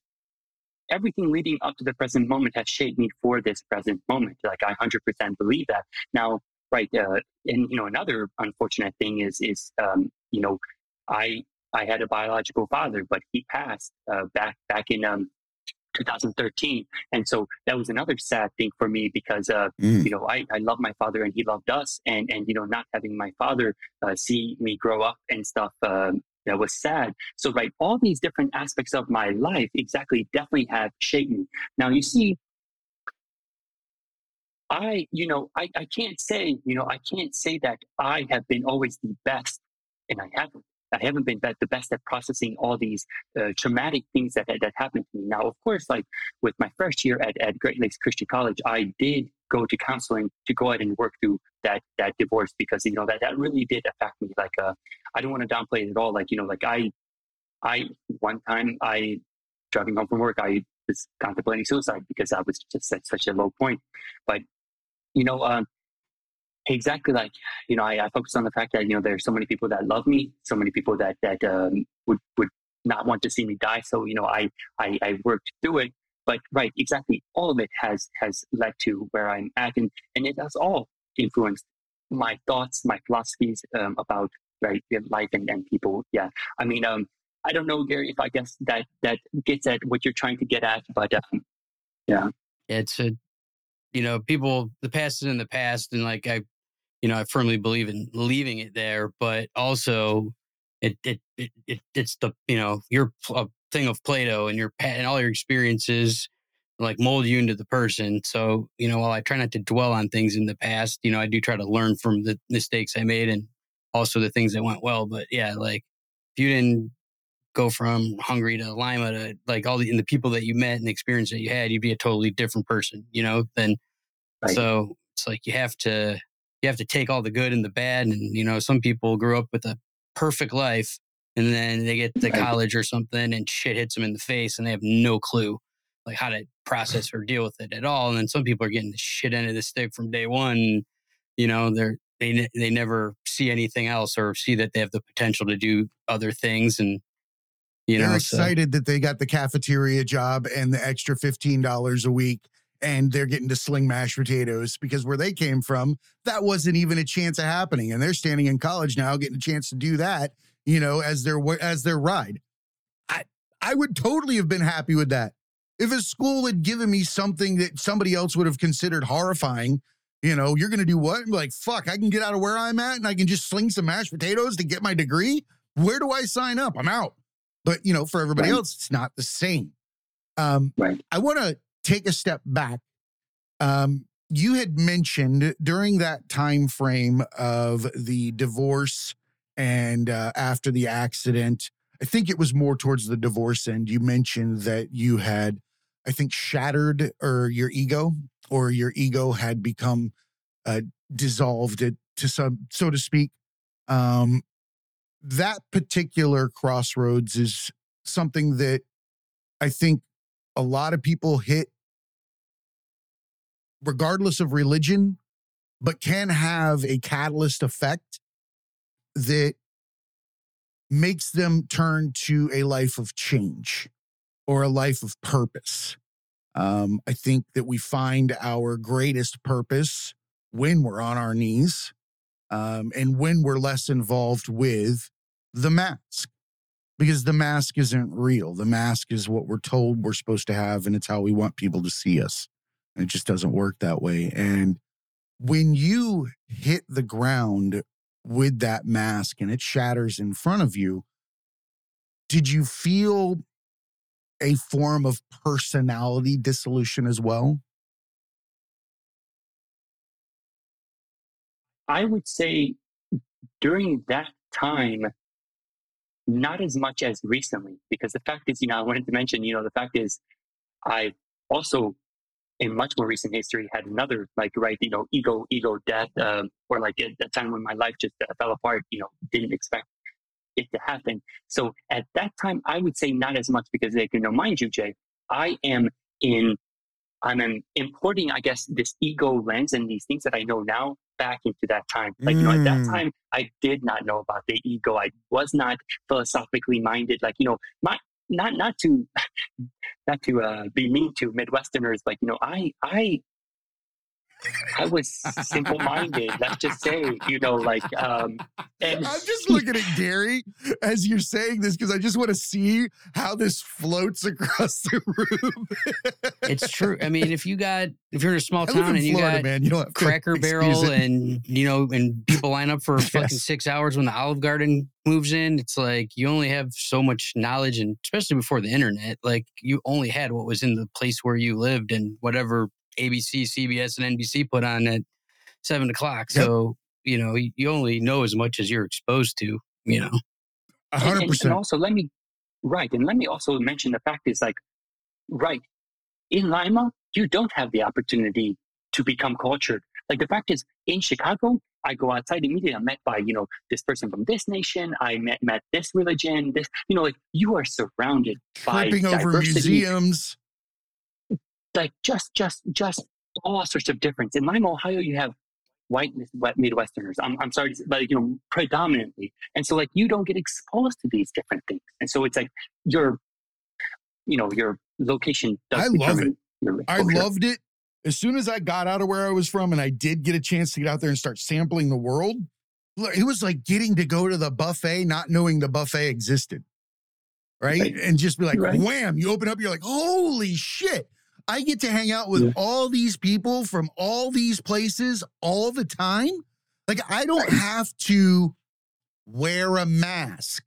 everything leading up to the present moment has shaped me for this present moment. Like I 100% believe that. Now, right, uh, and you know, another unfortunate thing is is um, you know, I I had a biological father, but he passed uh, back back in um, 2013. And so that was another sad thing for me because, uh, mm. you know, I, I love my father and he loved us. And, and you know, not having my father uh, see me grow up and stuff, um, that was sad. So, right, all these different aspects of my life exactly definitely have shaped me. Now, you see, I, you know, I, I can't say, you know, I can't say that I have been always the best, and I haven't. I haven't been the best at processing all these uh, traumatic things that, that happened to me. Now, of course, like with my first year at, at Great Lakes Christian College, I did go to counseling to go ahead and work through that that divorce because you know that that really did affect me. Like, uh, I don't want to downplay it at all. Like, you know, like I, I one time I driving home from work, I was contemplating suicide because I was just at such a low point. But you know, um, exactly like you know I, I, focus on the fact that you know there's so many people that love me so many people that that um, would would not want to see me die so you know I, I i worked through it but right, exactly. All of it has has led to where I'm at, and and it has all influenced my thoughts, my philosophies um, about right life and, and people. Yeah, I mean, um, I don't know, Gary, if I guess that that gets at what you're trying to get at, but um, yeah, it's a you know people the past is in the past, and like I, you know, I firmly believe in leaving it there, but also it it it, it it's the you know your thing of Play-Doh and your and all your experiences like mold you into the person. So, you know, while I try not to dwell on things in the past, you know, I do try to learn from the mistakes I made and also the things that went well. But yeah, like if you didn't go from Hungary to Lima to like all the and the people that you met and the experience that you had, you'd be a totally different person, you know, then right. so it's like you have to you have to take all the good and the bad. And, you know, some people grew up with a perfect life and then they get to college or something and shit hits them in the face and they have no clue like how to process or deal with it at all. And then some people are getting the shit end of the stick from day one. You know, they're they they never see anything else or see that they have the potential to do other things and you they're know excited so. that they got the cafeteria job and the extra $15 a week and they're getting to sling mashed potatoes because where they came from that wasn't even a chance of happening and they're standing in college now getting a chance to do that you know as their as their ride i i would totally have been happy with that if a school had given me something that somebody else would have considered horrifying, you know, you're going to do what? like, fuck, I can get out of where I'm at and I can just sling some mashed potatoes to get my degree. Where do I sign up? I'm out. But, you know, for everybody right. else, it's not the same. Um, right. I want to take a step back. Um, you had mentioned during that time frame of the divorce and uh, after the accident, I think it was more towards the divorce end. You mentioned that you had I think, shattered or your ego or your ego had become uh, dissolved to some, so to speak. Um, that particular crossroads is something that I think a lot of people hit, regardless of religion, but can have a catalyst effect that makes them turn to a life of change or a life of purpose. Um, I think that we find our greatest purpose when we're on our knees um, and when we're less involved with the mask because the mask isn't real. The mask is what we're told we're supposed to have, and it's how we want people to see us. And it just doesn't work that way. And when you hit the ground with that mask and it shatters in front of you, did you feel a form of personality dissolution as well? I would say during that time, not as much as recently, because the fact is, you know, I wanted to mention, you know, the fact is, I also, in much more recent history, had another, like, right, you know, ego, ego death, um, or like at the time when my life just uh, fell apart, you know, didn't expect it to happen. So at that time, I would say not as much because, like, you know, mind you, Jay, I am in, I'm importing, I guess, this ego lens and these things that I know now back into that time. Like, mm. you know, at that mm. time, I did not know about the ego. I was not philosophically minded. Like, you know, my, not, not to, not to uh, be mean to Midwesterners, like, you know, I, I I was simple minded. let's just say, you know, like, um, and I'm just looking at Gary as you're saying this because I just want to see how this floats across the room. it's true. I mean, if you got, if you're in a small town and you Florida, got man, you don't Cracker Barrel and, you know, and people line up for yes. fucking six hours when the Olive Garden moves in, it's like you only have so much knowledge and especially before the internet, like you only had what was in the place where you lived and whatever ABC, CBS, and NBC put on at seven o'clock. Yep. So you know you only know as much as you're exposed to. You know, hundred percent. And also, let me right, and let me also mention the fact is like right in Lima, you don't have the opportunity to become cultured. Like the fact is, in Chicago, I go outside immediately. I'm met by you know this person from this nation. I met met this religion. This you know like you are surrounded Tripping by over diversity. museums like just just just all sorts of difference. In Lima, Ohio, you have white Midwesterners. I'm, I'm sorry, but you know, predominantly. And so like you don't get exposed to these different things. And so it's like you're, you know, you're location does I love your I loved it. As soon as I got out of where I was from and I did get a chance to get out there and start sampling the world, it was like getting to go to the buffet, not knowing the buffet existed. Right. Right. And just be like, Right. wham, you open up, you're like, holy shit. I get to hang out with Yeah. all these people from all these places all the time. Like, I don't have to wear a mask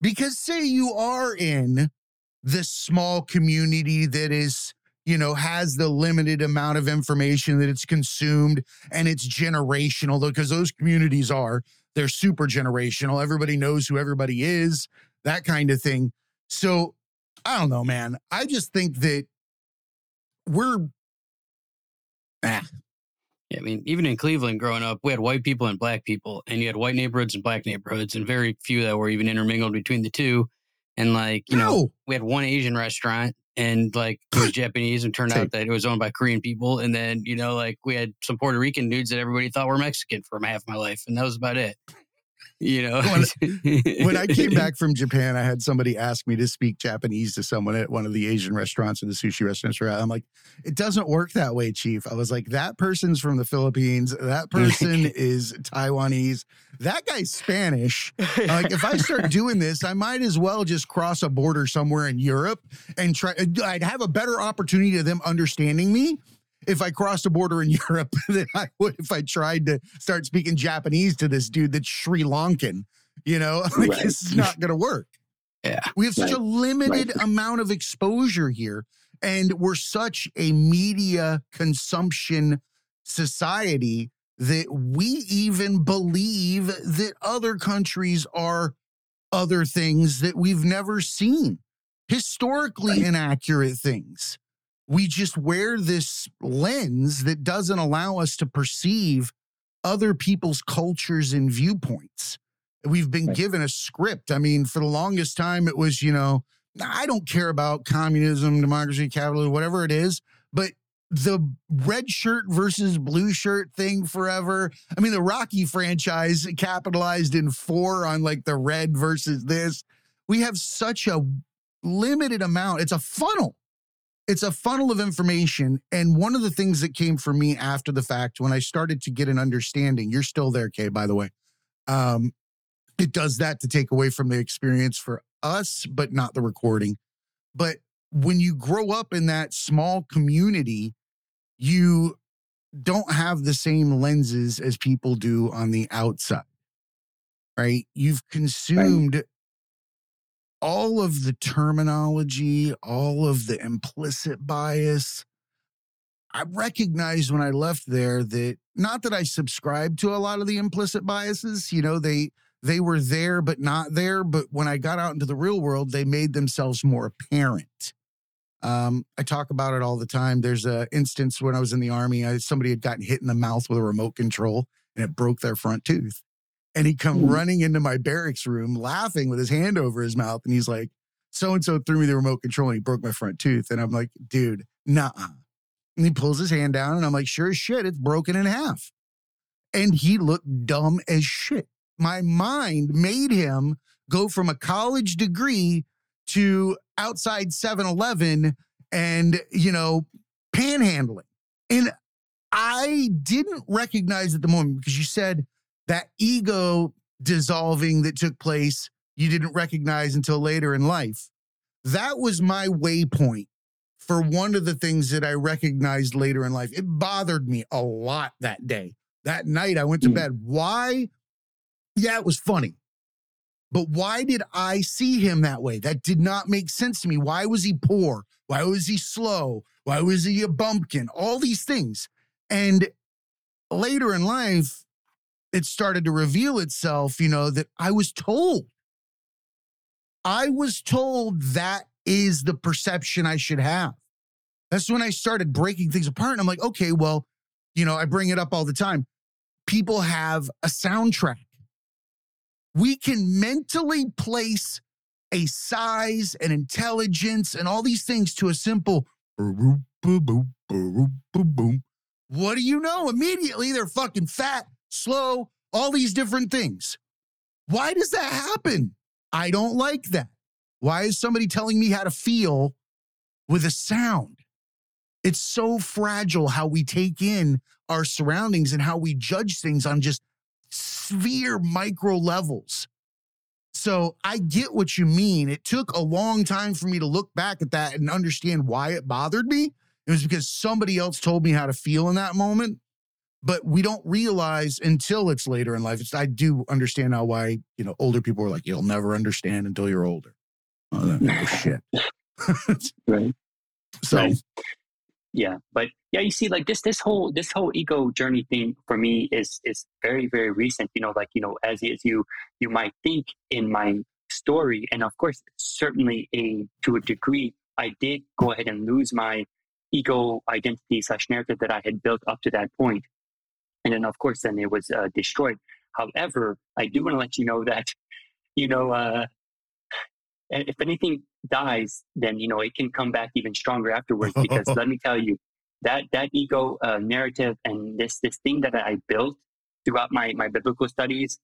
because, say, you are in this small community that is you know, has the limited amount of information that it's consumed and it's generational, because those communities are, they're super generational. Everybody knows who everybody is, that kind of thing. So I don't know, man. I just think that we're, ah, Yeah, I mean, even in Cleveland growing up, we had white people and black people, and you had white neighborhoods and black neighborhoods, and very few that were even intermingled between the two. And like, you know, we had one Asian restaurant and like it was Japanese and turned out that it was owned by Korean people. And then, you know, like we had some Puerto Rican dudes that everybody thought were Mexican for half my life. And that was about it. You know, when I came back from Japan, I had somebody ask me to speak Japanese to someone at one of the Asian restaurants or the sushi restaurants. we're. I'm like, it doesn't work that way, Chief. I was like, that person's from the Philippines. That person is Taiwanese. That guy's Spanish. Like, if I start doing this, I might as well just cross a border somewhere in Europe and try. I'd have a better opportunity of them understanding me if I crossed a border in Europe than I would if I tried to start speaking Japanese to this dude that's Sri Lankan. You know, like Right. this is not going to work. yeah. We have such a Right. limited amount of exposure here, and we're such a media consumption society that we even believe that other countries are other things that we've never seen, historically Right. inaccurate things. We just wear this lens that doesn't allow us to perceive other people's cultures and viewpoints. We've been Right. given a script. I mean, for the longest time, it was, you know, I don't care about communism, democracy, capitalism, whatever it is, but the red shirt versus blue shirt thing forever. I mean, the Rocky franchise capitalized in four on like the red versus this. We have such a limited amount. It's a funnel. It's a funnel of information. And one of the things that came for me after the fact, when I started to get an understanding, you're still there, Kay, by the way. Um, it does that to take away from the experience for us, but not the recording. But when you grow up in that small community, you don't have the same lenses as people do on the outside, right? You've consumed all of the terminology, all of the implicit bias. I recognized when I left there that not that I subscribed to a lot of the implicit biases, you know, they they were there but not there, but when I got out into the real world, they made themselves more apparent. Um, I talk about it all the time. There's a instance when I was in the army, I, somebody had gotten hit in the mouth with a remote control and it broke their front tooth. And he come hmm. running into my barracks room laughing with his hand over his mouth. And he's like, so and so threw me the remote control and he broke my front tooth. And I'm like, dude, nah. And he pulls his hand down and I'm like, sure as shit, it's broken in half. And he looked dumb as shit. My mind made him go from a college degree to outside 7 Eleven and, you know, panhandling. And I didn't recognize at the moment because you said that ego dissolving that took place, you didn't recognize until later in life. That was my waypoint for one of the things that I recognized later in life. It bothered me a lot that day. That night I went to Mm. bed. Why? Yeah, it was funny. But why did I see him that way? That did not make sense to me. Why was he poor? Why was he slow? Why was he a bumpkin? All these things. And later in life, it started to reveal itself, you know, that I was told. I was told that is the perception I should have. That's when I started breaking things apart. And I'm like, okay, well, you know, I bring it up all the time. People have a soundtrack. We can mentally place a size and intelligence and all these things to a simple. What do you know? Immediately they're fucking fat, slow, all these different things. Why does that happen? I don't like that. Why is somebody telling me how to feel with a sound. It's so fragile how we take in our surroundings and how we judge things on just sphere micro levels. So I get what you mean. It took a long time for me to look back at that and understand why it bothered me. It was because somebody else told me how to feel in that moment. But we don't realize until it's later in life. It's, I do understand now why, you know, older people are like, you'll never understand until you're older. Oh, oh shit. right. So Right. yeah but yeah you see like this this whole this whole ego journey thing for me is is very very recent you know like you know as, as you you might think in my story and of course certainly a to a degree i did go ahead and lose my ego identity slash narrative that i had built up to that point and then of course then it was uh, destroyed however i do want to let you know that you know uh if anything dies, then you know it can come back even stronger afterwards. Because let me tell you, that that ego uh, narrative and this this thing that I built throughout my my biblical studies,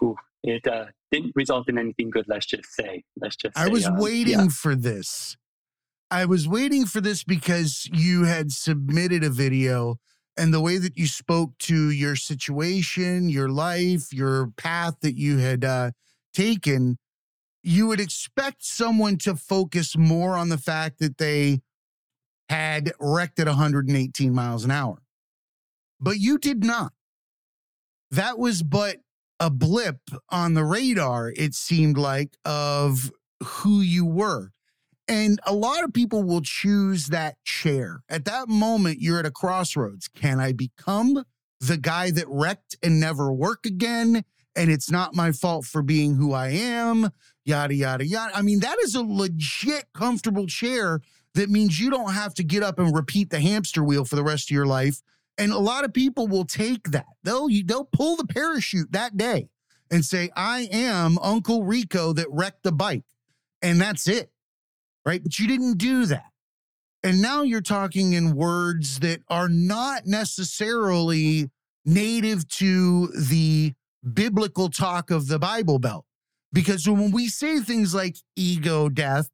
whew, it uh, didn't result in anything good. Let's just say. Let's just. I say, was um, waiting yeah. for this. I was waiting for this because you had submitted a video and the way that you spoke to your situation, your life, your path that you had uh, taken, you would expect someone to focus more on the fact that they had wrecked at 118 miles an hour. But you did not. That was but a blip on the radar, it seemed like, of who you were. And a lot of people will choose that chair. At that moment, you're at a crossroads. Can I become the guy that wrecked and never work again? And it's not my fault for being who I am, yada, yada, yada. I mean, that is a legit comfortable chair that means you don't have to get up and repeat the hamster wheel for the rest of your life. And a lot of people will take that. They'll they'll pull the parachute that day and say, "I am Uncle Rico that wrecked the bike," and that's it, right? But you didn't do that, and now you're talking in words that are not necessarily native to the biblical talk of the Bible Belt, because when we say things like ego death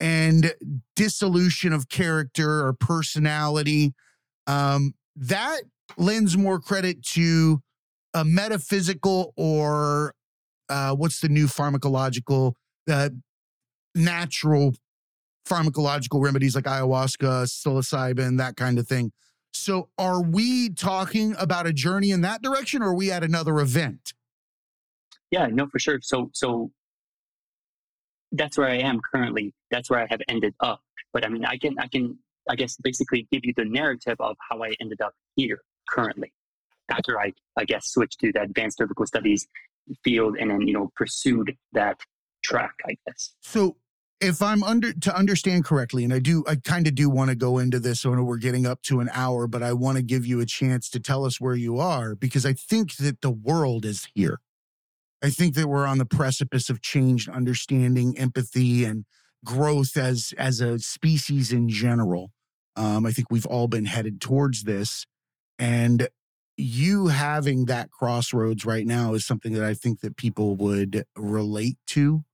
and dissolution of character or personality, um, that lends more credit to a metaphysical or uh, what's the new pharmacological, uh, natural pharmacological remedies like ayahuasca, psilocybin, that kind of thing. So, are we talking about a journey in that direction, or are we at another event? Yeah, no, for sure. So so that's where I am currently. That's where I have ended up. But I mean, I can I can I guess basically give you the narrative of how I ended up here currently. After I I guess switched to the advanced biblical studies field and then you know pursued that track. I guess. So, if I'm under to understand correctly, and I do, I kind of do want to go into this. I know we're getting up to an hour, but I want to give you a chance to tell us where you are because I think that the world is here. I think that we're on the precipice of change, understanding, empathy, and growth as as a species in general. Um, I think we've all been headed towards this, and you having that crossroads right now is something that I think that people would relate to.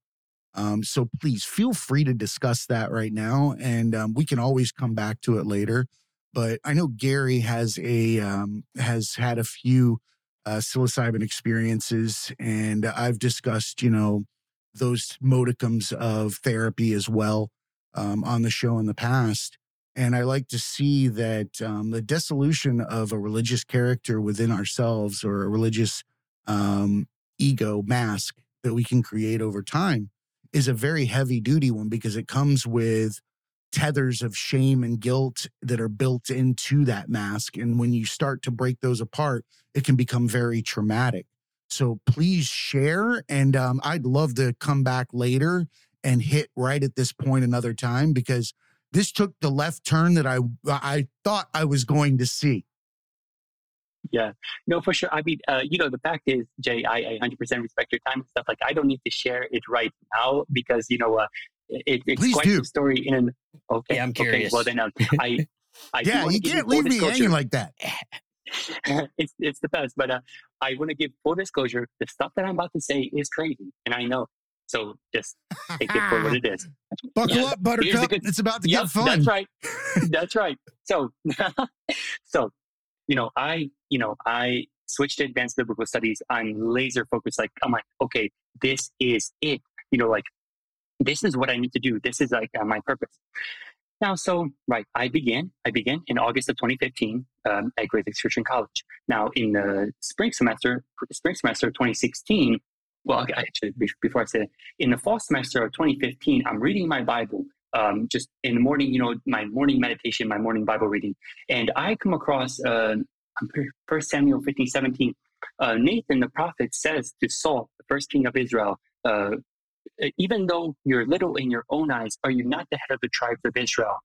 Um, so please feel free to discuss that right now, and um, we can always come back to it later. But I know Gary has a um, has had a few uh, psilocybin experiences, and I've discussed, you know, those modicums of therapy as well um, on the show in the past. And I like to see that um, the dissolution of a religious character within ourselves or a religious um, ego mask that we can create over time is a very heavy duty one because it comes with tethers of shame and guilt that are built into that mask. And when you start to break those apart, it can become very traumatic. So please share. And um, I'd love to come back later and hit right at this point another time because this took the left turn that I I thought I was going to see. Yeah, no, for sure. I mean, uh, you know, the fact is, Jay, I, I 100% respect your time and stuff. Like, I don't need to share it right now because, you know, uh, it, it's Please quite do. the story in an. Okay, Yeah, I'm Okay, curious. well, then um, I. I yeah, you can't leave me hanging like that. it's it's the best, but uh, I want to give full disclosure. The stuff that I'm about to say is crazy, and I know. So just take it for what it is. Buckle Yeah. up, Buttercup. good- It's about to Yep, get fun. that's right. That's right. So, so, you know, I, you know, I switched to advanced biblical studies. I'm laser focused. Like, I'm like, okay, this is it. You know, like, this is what I need to do. This is like uh, my purpose. Now, so right, I began. I began in August of 2015 um, at Great Lakes Christian College. Now, in the spring semester, spring semester of 2016. Well, actually, before I say that, in the fall semester of 2015, I'm reading my Bible um, just in the morning, you know, my morning meditation, my morning Bible reading. And I come across uh, First Samuel 15, 17. Uh, Nathan the prophet says to Saul, the first king of Israel, uh, even though you're little in your own eyes, are you not the head of the tribes of Israel?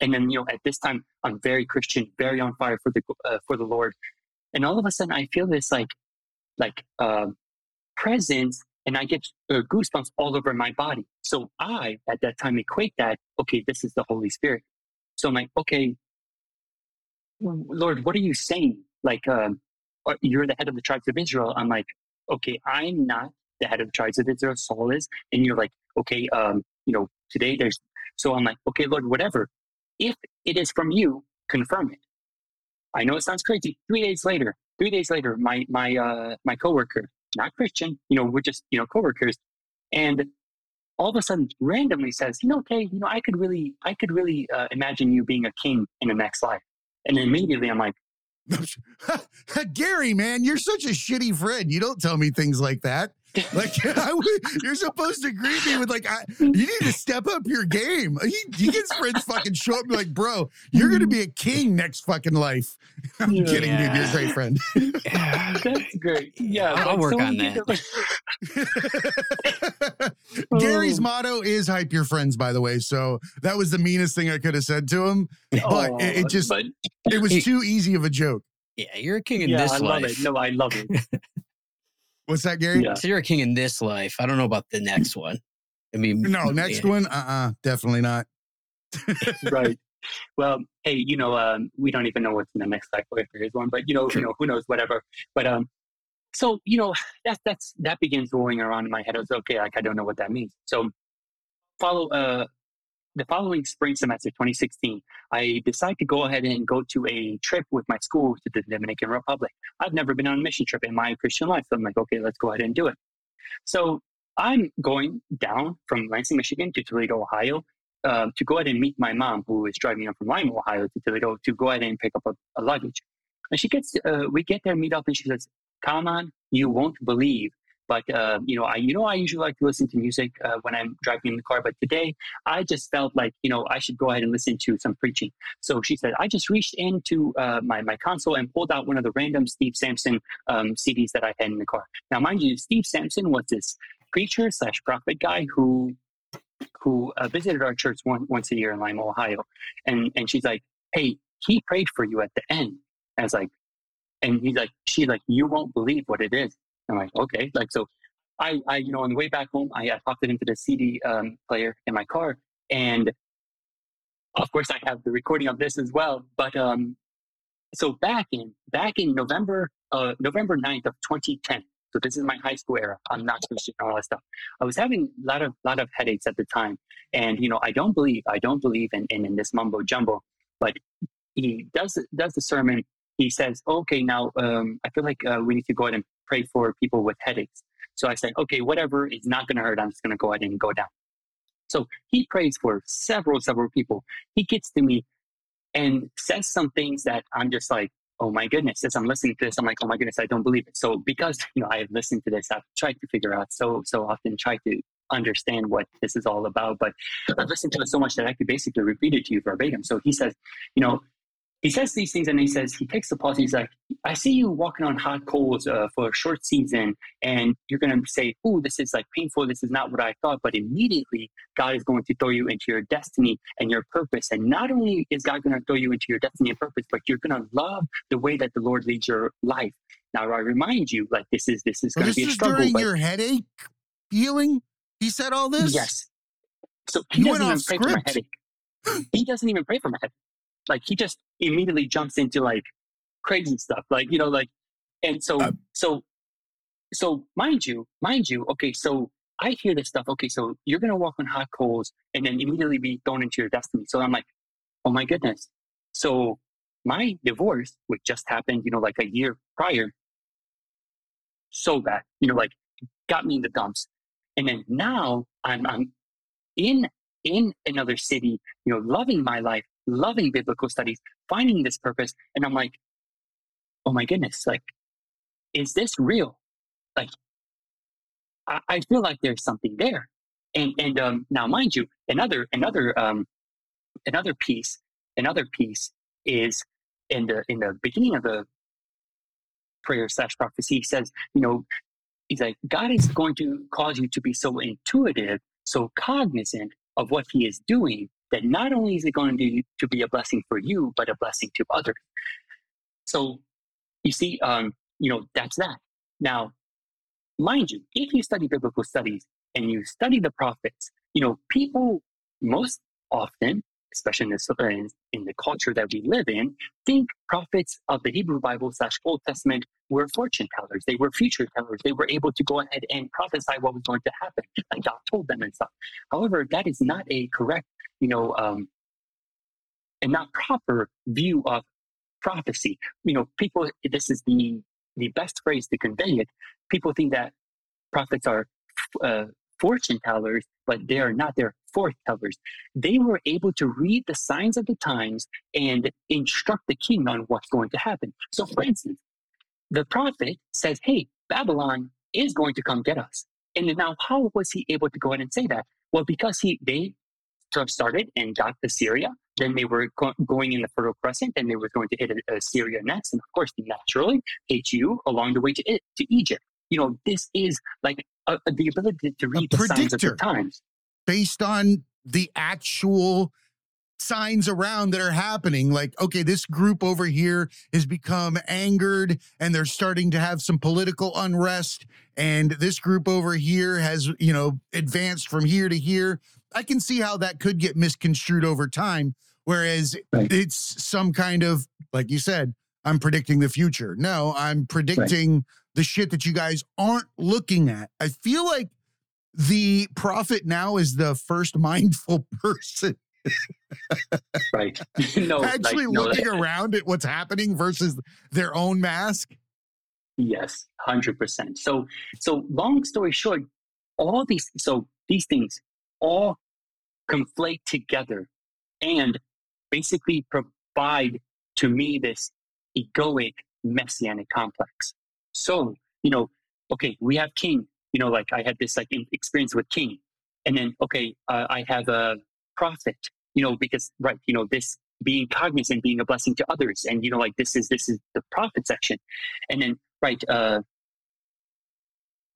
And then, you know, at this time, I'm very Christian, very on fire for the uh, for the Lord. And all of a sudden, I feel this like, like uh, presence and I get uh, goosebumps all over my body. So I, at that time, equate that, okay, this is the Holy Spirit. So I'm like, okay, Lord, what are you saying? Like, um, uh, you're the head of the tribes of Israel. I'm like, okay, I'm not the head of the tribes of Israel. Saul is. And you're like, okay, um, you know, today there's, so I'm like, okay, Lord, whatever. If it is from you, confirm it. I know it sounds crazy. Three days later, three days later, my, my, uh, my coworker, not Christian, you know, we're just, you know, coworkers. And all of a sudden randomly says, you know, okay, you know, I could really, I could really uh, imagine you being a king in the next life. And immediately I'm like, Gary, man, you're such a shitty friend. You don't tell me things like that. Like I would- you're supposed to greet me with like, I, you need to step up your game. He, he gets friends fucking show up and be like, bro, you're gonna be a king next fucking life. I'm Yeah. kidding, dude. You're a great friend. that's great. Yeah. I'll but work so on that. to- Gary's Oh. motto is hype your friends, by the way. So that was the meanest thing I could have said to him. But it, it Oh, just but it was too easy of a joke. Yeah, you're a king in yeah, this I love life. it. No, I love it. What's that, Gary? Yeah. So you're a king in this life. I don't know about the next one. I mean, No, next yeah. one, uh, uh definitely not. right. Well, hey, you know, um, we don't even know what's in the next life if there is one, but you know, True. you know, who knows, whatever. But um, so you know, that's that's that begins rolling around in my head. I was okay, like I don't know what that means. So follow uh the following spring semester 2016 i decide to go ahead and go to a trip with my school to the dominican republic. I've never been on a mission trip in my christian life so i'm like okay let's go ahead and do it. So i'm going down from lansing michigan to toledo ohio uh, to go ahead and meet my mom who is driving up from lima ohio to toledo to go ahead and pick up a, a luggage. And she gets uh, we get there meet up and she says come on you won't believe but uh, you know, I you know I usually like to listen to music uh, when I'm driving in the car. But today, I just felt like you know I should go ahead and listen to some preaching. So she said I just reached into uh, my my console and pulled out one of the random Steve Sampson um, CDs that I had in the car. Now, mind you, Steve Sampson was this preacher slash prophet guy who who uh, visited our church one, once a year in Lima, Ohio, and and she's like, hey, he prayed for you at the end. I was like, and he's like, she's like, you won't believe what it is. I'm like, okay. Like, so I, I, you know, on the way back home, I, I popped it into the CD um, player in my car. And of course, I have the recording of this as well. But um, so back in, back in November, uh, November 9th of 2010. So this is my high school era. I'm not Christian, all that stuff. I was having a lot of, lot of headaches at the time. And, you know, I don't believe, I don't believe in, in, in this mumbo jumbo, but he does, does the sermon. He says, okay, now um, I feel like uh, we need to go ahead and pray for people with headaches. So I said, okay, whatever, is not going to hurt. I'm just going to go ahead and go down. So he prays for several, several people. He gets to me and says some things that I'm just like, oh my goodness, as I'm listening to this, I'm like, oh my goodness, I don't believe it. So because, you know, I have listened to this, I've tried to figure out so, so often, try to understand what this is all about. But I've listened to it so much that I could basically repeat it to you verbatim. So he says, you know, he says these things and he says, he takes the pause. and He's like, I see you walking on hot coals uh, for a short season and you're going to say, oh, this is like painful. This is not what I thought. But immediately God is going to throw you into your destiny and your purpose. And not only is God going to throw you into your destiny and purpose, but you're going to love the way that the Lord leads your life. Now, I remind you, like this is, this is going to be a struggle. during But your headache healing. He said all this. yes. So he You doesn't even pray for my headache. he doesn't even pray for my headache. Like he just immediately jumps into like crazy stuff. Like, you know, like, and so, Uh, so, so mind you, mind you, okay, so I hear this stuff. Okay, so you're gonna walk on hot coals and then immediately be thrown into your destiny. So I'm like, oh my goodness. So my divorce, which just happened, you know, like a year prior, so bad, you know, like got me in the dumps. And then now I'm I'm in in another city, you know, loving my life, loving biblical studies, finding this purpose. And I'm like, oh my goodness, like, is this real? Like, I, I feel like there's something there. And and um, now, mind you, another another um, another piece, another piece is in the in the beginning of the prayer slash prophecy. He says, you know, he's like, God is going to cause you to be so intuitive, so cognizant of what He is doing that not only is it going to, to be a blessing for you, but a blessing to others. So you see, um, you know, that's that. Now, mind you, if you study biblical studies and you study the prophets, you know, people most often, especially in, this, in, in the culture that we live in, think prophets of the Hebrew Bible slash Old Testament were fortune tellers. They were future tellers. They were able to go ahead and prophesy what was going to happen, like God told them and stuff. However, that is not a correct, you know, um, and not proper view of prophecy. You know, people. This is the the best phrase to convey it. People think that prophets are uh, fortune tellers, but they are not. They're foretellers. They were able to read the signs of the times and instruct the king on what's going to happen. So, for instance, the prophet says, "Hey, Babylon is going to come get us." And now, how was he able to go ahead and say that? Well, because he they started and got to Syria. Then they were go- going in the Fertile Crescent, and they were going to hit Assyria next, and of course, naturally hit you along the way to it to Egypt. You know, this is like a, a, the ability to read the signs of the times. based on the actual signs around that are happening. Like, okay, this group over here has become angered and they're starting to have some political unrest. And this group over here has, you know, advanced from here to here. I can see how that could get misconstrued over time. Whereas Right. it's some kind of, like you said, I'm predicting the future. No, I'm predicting the shit that you guys aren't looking at. I feel like the prophet now is the first mindful person Right? no, actually like, no, looking around at what's happening versus their own mask. Yes, hundred percent. So, so long story short, all these so these things all conflate together, and basically provide to me this egoic messianic complex. So, you know, okay, we have King. You know, like I had this like experience with King, and then okay, uh, I have a prophet. You know, because right, you know, this being cognizant, being a blessing to others, and you know, like this is this is the prophet section, and then right uh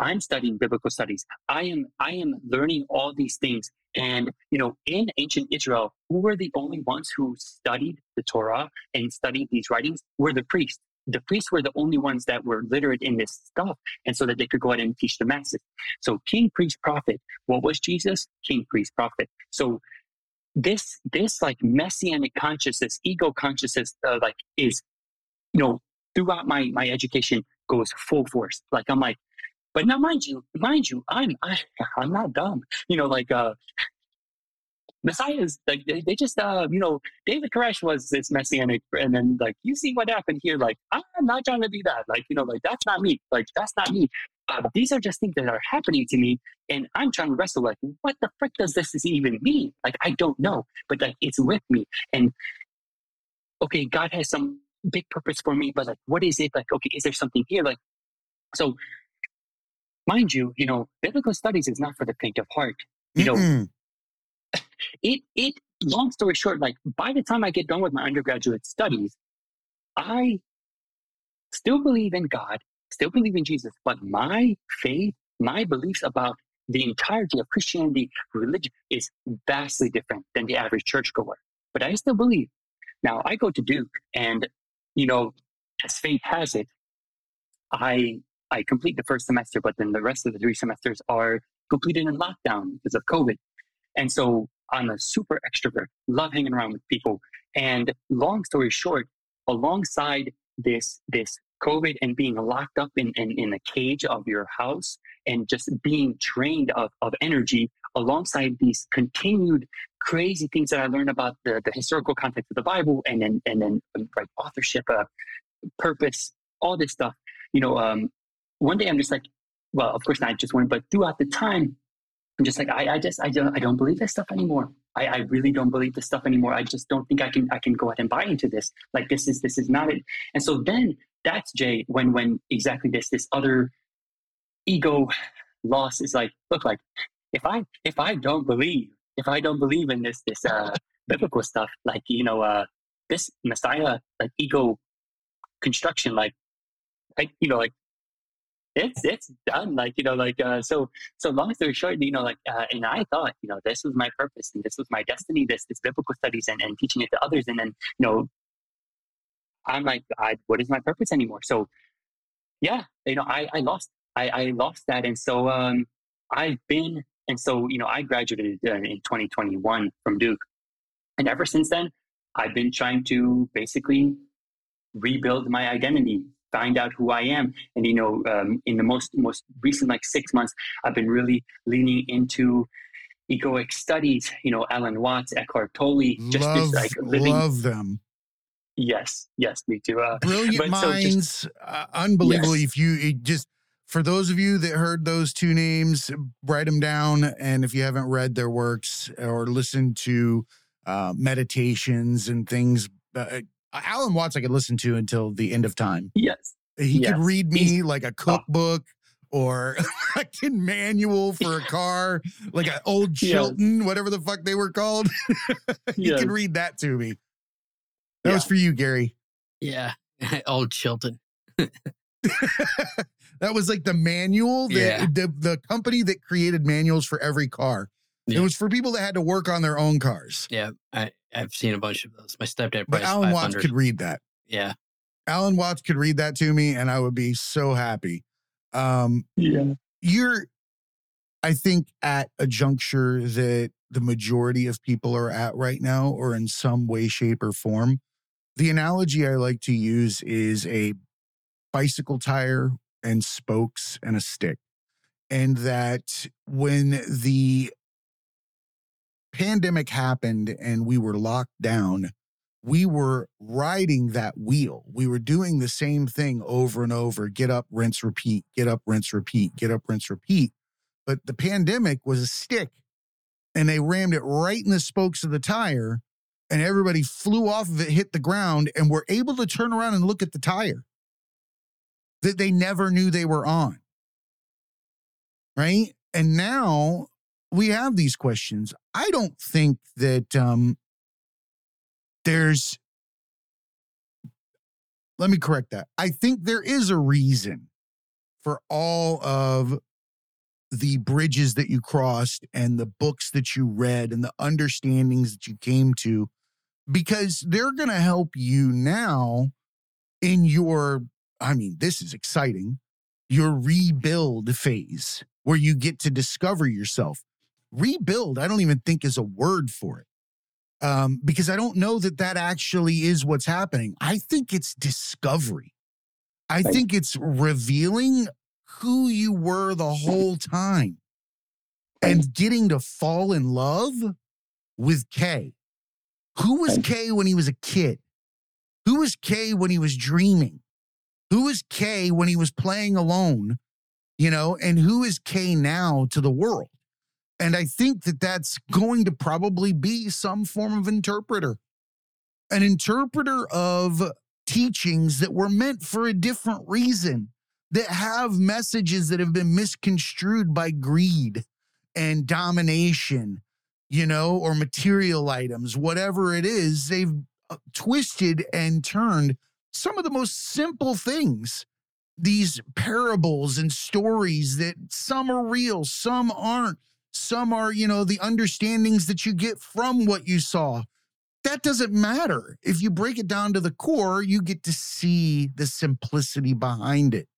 i'm studying biblical studies i am i am learning all these things and you know in ancient israel who were the only ones who studied the torah and studied these writings were the priests the priests were the only ones that were literate in this stuff and so that they could go ahead and teach the masses so king priest prophet what was jesus king priest prophet so this this like messianic consciousness ego consciousness uh, like is you know throughout my my education goes full force. Like I'm like, but now mind you, mind you, I'm I, I'm not dumb. You know, like uh Messiah's like they, they just uh you know David Koresh was this messianic and then like you see what happened here like I'm not trying to be that like you know like that's not me like that's not me uh, these are just things that are happening to me and I'm trying to wrestle like what the frick does this even mean like I don't know but like it's with me and okay God has some big purpose for me, but like, what is it? Like, okay, is there something here? Like, so mind you, you know, biblical studies is not for the faint of heart. You know, Mm-mm. It, it, long story short, like by the time I get done with my undergraduate studies, I still believe in God, still believe in Jesus, but my faith, my beliefs about the entirety of Christianity, religion is vastly different than the average churchgoer. But I still believe. Now I go to Duke and you know, as fate has it, I I complete the first semester, but then the rest of the three semesters are completed in lockdown because of COVID. And so I'm a super extrovert, love hanging around with people. And long story short, alongside this this COVID and being locked up in, in, in a cage of your house and just being drained of, of energy alongside these continued crazy things that I learned about the, the historical context of the Bible and then and then um, like authorship, uh, purpose, all this stuff. You know, um, one day I'm just like, well, of course not just one, but throughout the time, I'm just like, I, I just I don't I don't believe this stuff anymore. I, I really don't believe this stuff anymore. I just don't think I can I can go ahead and buy into this. Like this is this is not it. And so then that's Jay when when exactly this this other ego loss is like, look like if I if I don't believe if I don't believe in this this uh biblical stuff, like you know, uh this Messiah like ego construction, like like you know, like it's it's done like you know like uh so so long story short you know like uh, and i thought you know this was my purpose and this was my destiny this this biblical studies and, and teaching it to others and then you know i'm like I, what is my purpose anymore? So yeah you know i i lost i i lost that and so um i've been and so you know i graduated uh, in 2021 from duke and ever since then i've been trying to basically rebuild my identity find out who I am. And you know, um, in the most most recent like six months, I've been really leaning into egoic studies. You know, Alan Watts, Eckhart Tolle, just love, this, like living. Love them. Yes, yes, me too. Uh, Brilliant minds, so just, uh, unbelievable. Yes. If you just for those of you that heard those two names, write them down. And if you haven't read their works or listened to uh, meditations and things, uh, Uh, Alan Watts I could listen to until the end of time. Yes. He yes. could read me He's, like a cookbook oh. or like a manual for a car, like an old Chilton, yes. whatever the fuck they were called. he yes. could read that to me. That yeah. was for you, Gary. Yeah. old Chilton. that was like the manual that yeah. the, the company that created manuals for every car. Yeah. It was for people that had to work on their own cars. Yeah, I, I've seen a bunch of those. My stepdad, but Alan Watts could read that. Yeah, Alan Watts could read that to me, and I would be so happy. Um, yeah, you're, I think, at a juncture that the majority of people are at right now, or in some way, shape, or form. The analogy I like to use is a bicycle tire and spokes and a stick. And that when the pandemic happened and we were locked down, we were riding that wheel. We were doing the same thing over and over get up, rinse, repeat, get up, rinse, repeat, get up, rinse, repeat. But the pandemic was a stick and they rammed it right in the spokes of the tire and everybody flew off of it, hit the ground, and were able to turn around and look at the tire that they never knew they were on. Right. And now we have these questions. I don't think that um, there's, let me correct that. I think there is a reason for all of the bridges that you crossed and the books that you read and the understandings that you came to, because they're going to help you now in your, I mean, this is exciting, your rebuild phase where you get to discover yourself rebuild, I don't even think is a word for it. Um, because I don't know that that actually is what's happening. I think it's discovery. I think it's revealing who you were the whole time and getting to fall in love with Kay. Who was Kay when he was a kid? Who was Kay when he was dreaming? Who was Kay when he was playing alone? You know, and who is Kay now to the world? And I think that that's going to probably be some form of interpreter, an interpreter of teachings that were meant for a different reason, that have messages that have been misconstrued by greed and domination, you know, or material items, whatever it is, they've uh, twisted and turned some of the most simple things. These parables and stories that some are real, some aren't some are, you know, the understandings that you get from what you saw. That doesn't matter. If you break it down to the core, you get to see the simplicity behind it.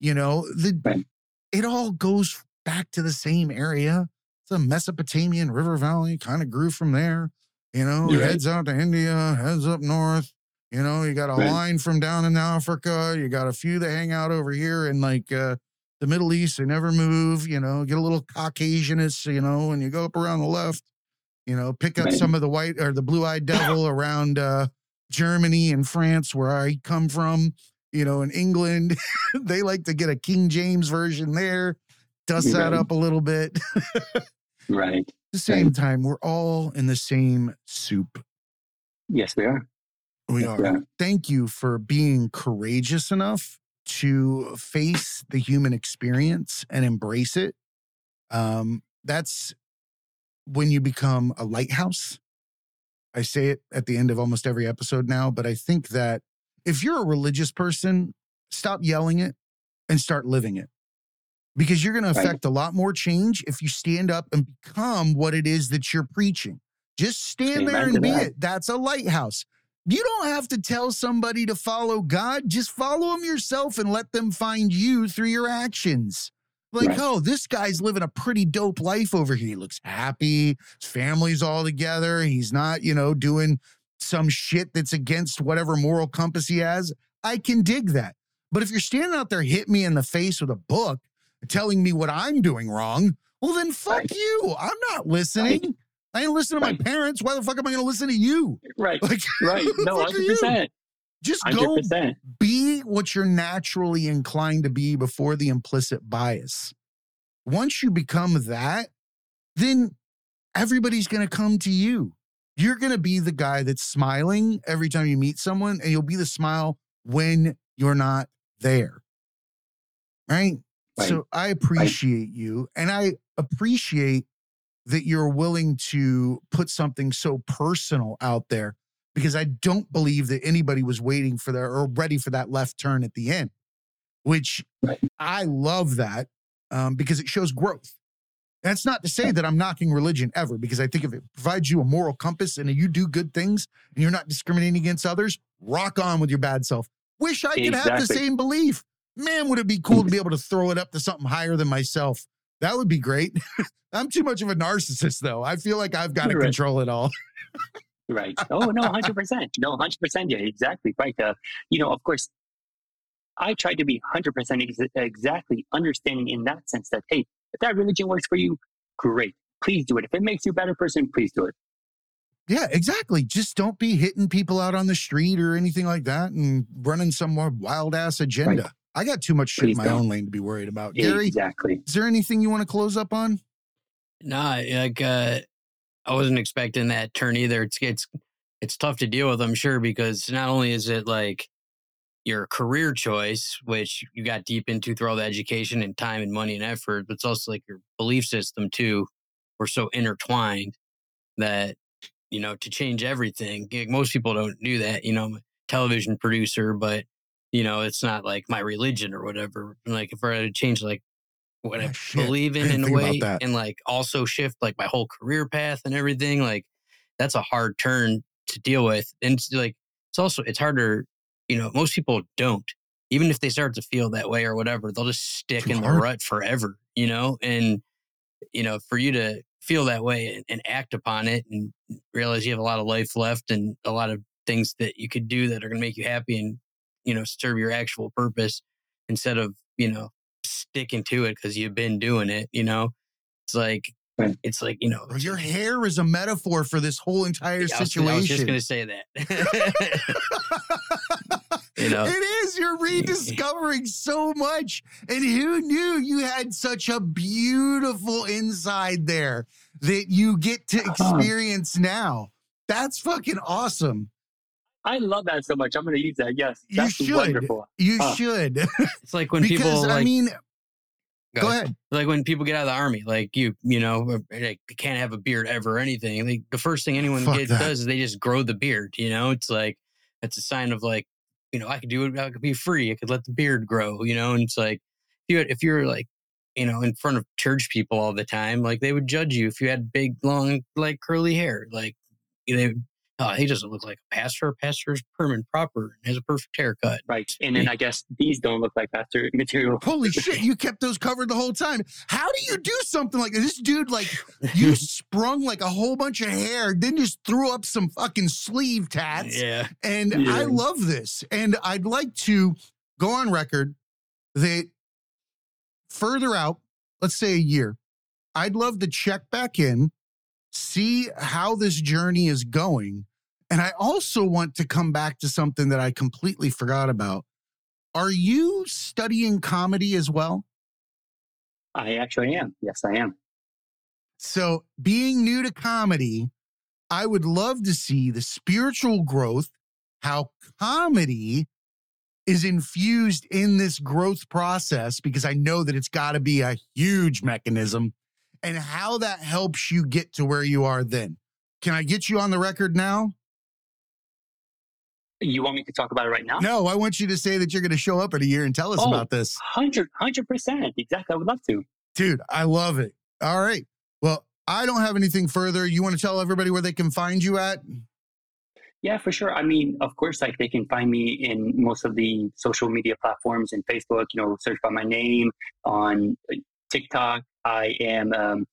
You know, the right. it all goes back to the same area. A Mesopotamian river valley, kind of grew from there. You know, You're heads right. out to India, heads up north, You know, you got a Right. line from down in Africa, you got a few that hang out over here in like uh, the Middle East. They never move. You know, get a little Caucasianist. You know, and you go up around the left. You know, pick up Right. some of the white or the blue-eyed devil around uh, Germany and France, where I come from. You know, in England, they like to get a King James version there. Dust that up a little bit. Right. At the same time, we're all in the same soup. Yes, we are. We Yes, are. we are. Thank you for being courageous enough to face the human experience and embrace it. Um, that's when you become a lighthouse. I say it at the end of almost every episode now, but I think that if you're a religious person, stop yelling it and start living it. Because you're going to Right. affect a lot more change if you stand up and become what it is that you're preaching. Just stand there and be that. it. That's a lighthouse. You don't have to tell somebody to follow God. Just follow him yourself and let them find you through your actions. Like, Right. oh, this guy's living a pretty dope life over here. He looks happy. His family's all together. He's not, you know, doing some shit that's against whatever moral compass he has. I can dig that. But if you're standing out there hitting me in the face with a book, telling me what I'm doing wrong, well, then fuck Right. you. I'm not listening. I ain't listening to my parents. Why the fuck am I going to listen to you? Right. Like, Right. No, Fuck hundred you. percent. just Hundred go be what you're naturally inclined to be before the implicit bias. Once you become that, then everybody's going to come to you. You're going to be the guy that's smiling every time you meet someone, and you'll be the smile when you're not there. Right? Right. So I appreciate you, and I appreciate that you're willing to put something so personal out there because I don't believe that anybody was waiting for that or ready for that left turn at the end, which. I love that um, because it shows growth. That's not to say that I'm knocking religion ever, because I think if it provides you a moral compass and you do good things and you're not discriminating against others, rock on with your bad self. Wish I could have the same belief. Man, would it be cool to be able to throw it up to something higher than myself? That would be great. I'm too much of a narcissist, though. I feel like I've got to Right. control it all. Right. Oh no, hundred percent. No, hundred percent. Yeah, exactly. Right. Uh, you know, of course, I try to be hundred percent exactly understanding in that sense that hey, if that religion works for you, great. Please do it. If it makes you a better person, please do it. Yeah, exactly. Just don't be hitting people out on the street or anything like that and running some more wild ass agenda. I got too much shit Please in my don't. own lane to be worried about. Gary, Exactly. is there anything you want to close up on? Nah, like uh, I wasn't expecting that turn either. It's it's it's tough to deal with, I'm sure, because not only is it like your career choice, which you got deep into through all the education and time and money and effort, but it's also like your belief system too. We're so intertwined that you know to change everything. like, most people don't do that. You know, I'm a television producer, but you know it's not like my religion or whatever. Like if I had to change like what Ah, I shit. believe in in a way, and like also shift like my whole career path and everything. Like that's a hard turn to deal with, and it's like it's also it's harder. You know, most people don't. Even if they start to feel that way or whatever, they'll just stick Too in the rut forever. You know, and you know, for you to feel that way and, and act upon it and realize you have a lot of life left and a lot of things that you could do that are going to make you happy and you know serve your actual purpose instead of you know sticking to it because you've been doing it you know it's like it's like you know Your hair is a metaphor for this whole entire I was, I was just going to say that You know? It is. You're rediscovering so much. And who knew you had such a beautiful inside there that you get to Uh-huh. experience now? That's fucking awesome. I love that so much. I'm going to use that. Yes, You that's should. wonderful. You Huh. should. it's like when because, people I mean, Go go ahead. ahead. like when people get out of the army, like you, you know, uh, like can't have a beard ever or anything. Like the first thing anyone Fuck get, that. does is they just grow the beard. You know, it's like it's a sign of like, you know, I could do it. I could be free. I could let the beard grow. You know, and it's like if you had, if you're like, you know, in front of church people all the time, like they would judge you if you had big, long, like curly hair. Like they oh, he doesn't look like a pastor. Pastor's prim and proper and has a perfect haircut. Right. And then I guess these don't look like pastor material. Holy shit, you kept those covered the whole time. How do you do something like this? This dude, like, you sprung like a whole bunch of hair, then just threw up some fucking sleeve tats. Yeah. And Yeah. I love this. And I'd like to go on record that further out, let's say a year, I'd love to check back in, see how this journey is going. And I also want to come back to something that I completely forgot about. Are you studying comedy as well? I actually am. Yes, I am. So, being new to comedy, I would love to see the spiritual growth, how comedy is infused in this growth process, because I know that it's got to be a huge mechanism, and how that helps you get to where you are then. Can I get you on the record now? You want me to talk about it right now? No, I want you to say that you're going to show up in a year and tell us Oh. about this. 100 percent. Exactly. I would love to. Dude, I love it. All right. Well, I don't have anything further. You want to tell everybody where they can find you at? Yeah, for sure. I mean, of course, like they can find me in most of the social media platforms and Facebook, you know, search by my name on uh, TikTok. I am um,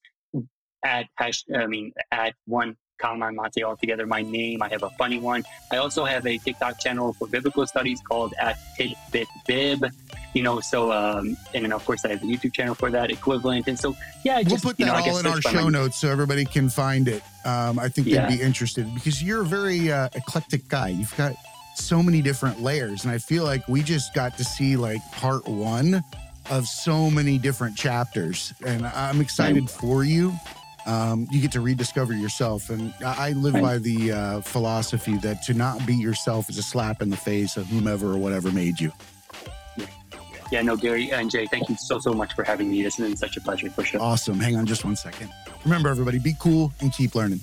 at hash, I mean, at one Kálmán Máté altogether, my name. I have a funny one. I also have a TikTok channel for biblical studies called at Tidbit Bib. You know, so um, and then of course I have a YouTube channel for that equivalent. And so yeah, We'll just put you that know, I all in our by my show notes so everybody can find it. Um, I think Yeah. they'd be interested because you're a very uh, eclectic guy. You've got so many different layers, and I feel like we just got to see like part one of so many different chapters, and I'm excited for you. Um, you get to rediscover yourself, and I live Right. by the uh, philosophy that to not be yourself is a slap in the face of whomever or whatever made you. Yeah, no, Gary and Jay, thank you so so much for having me. This has been such a pleasure for sure. Awesome. Hang on just one second. Remember, everybody, be cool and keep learning.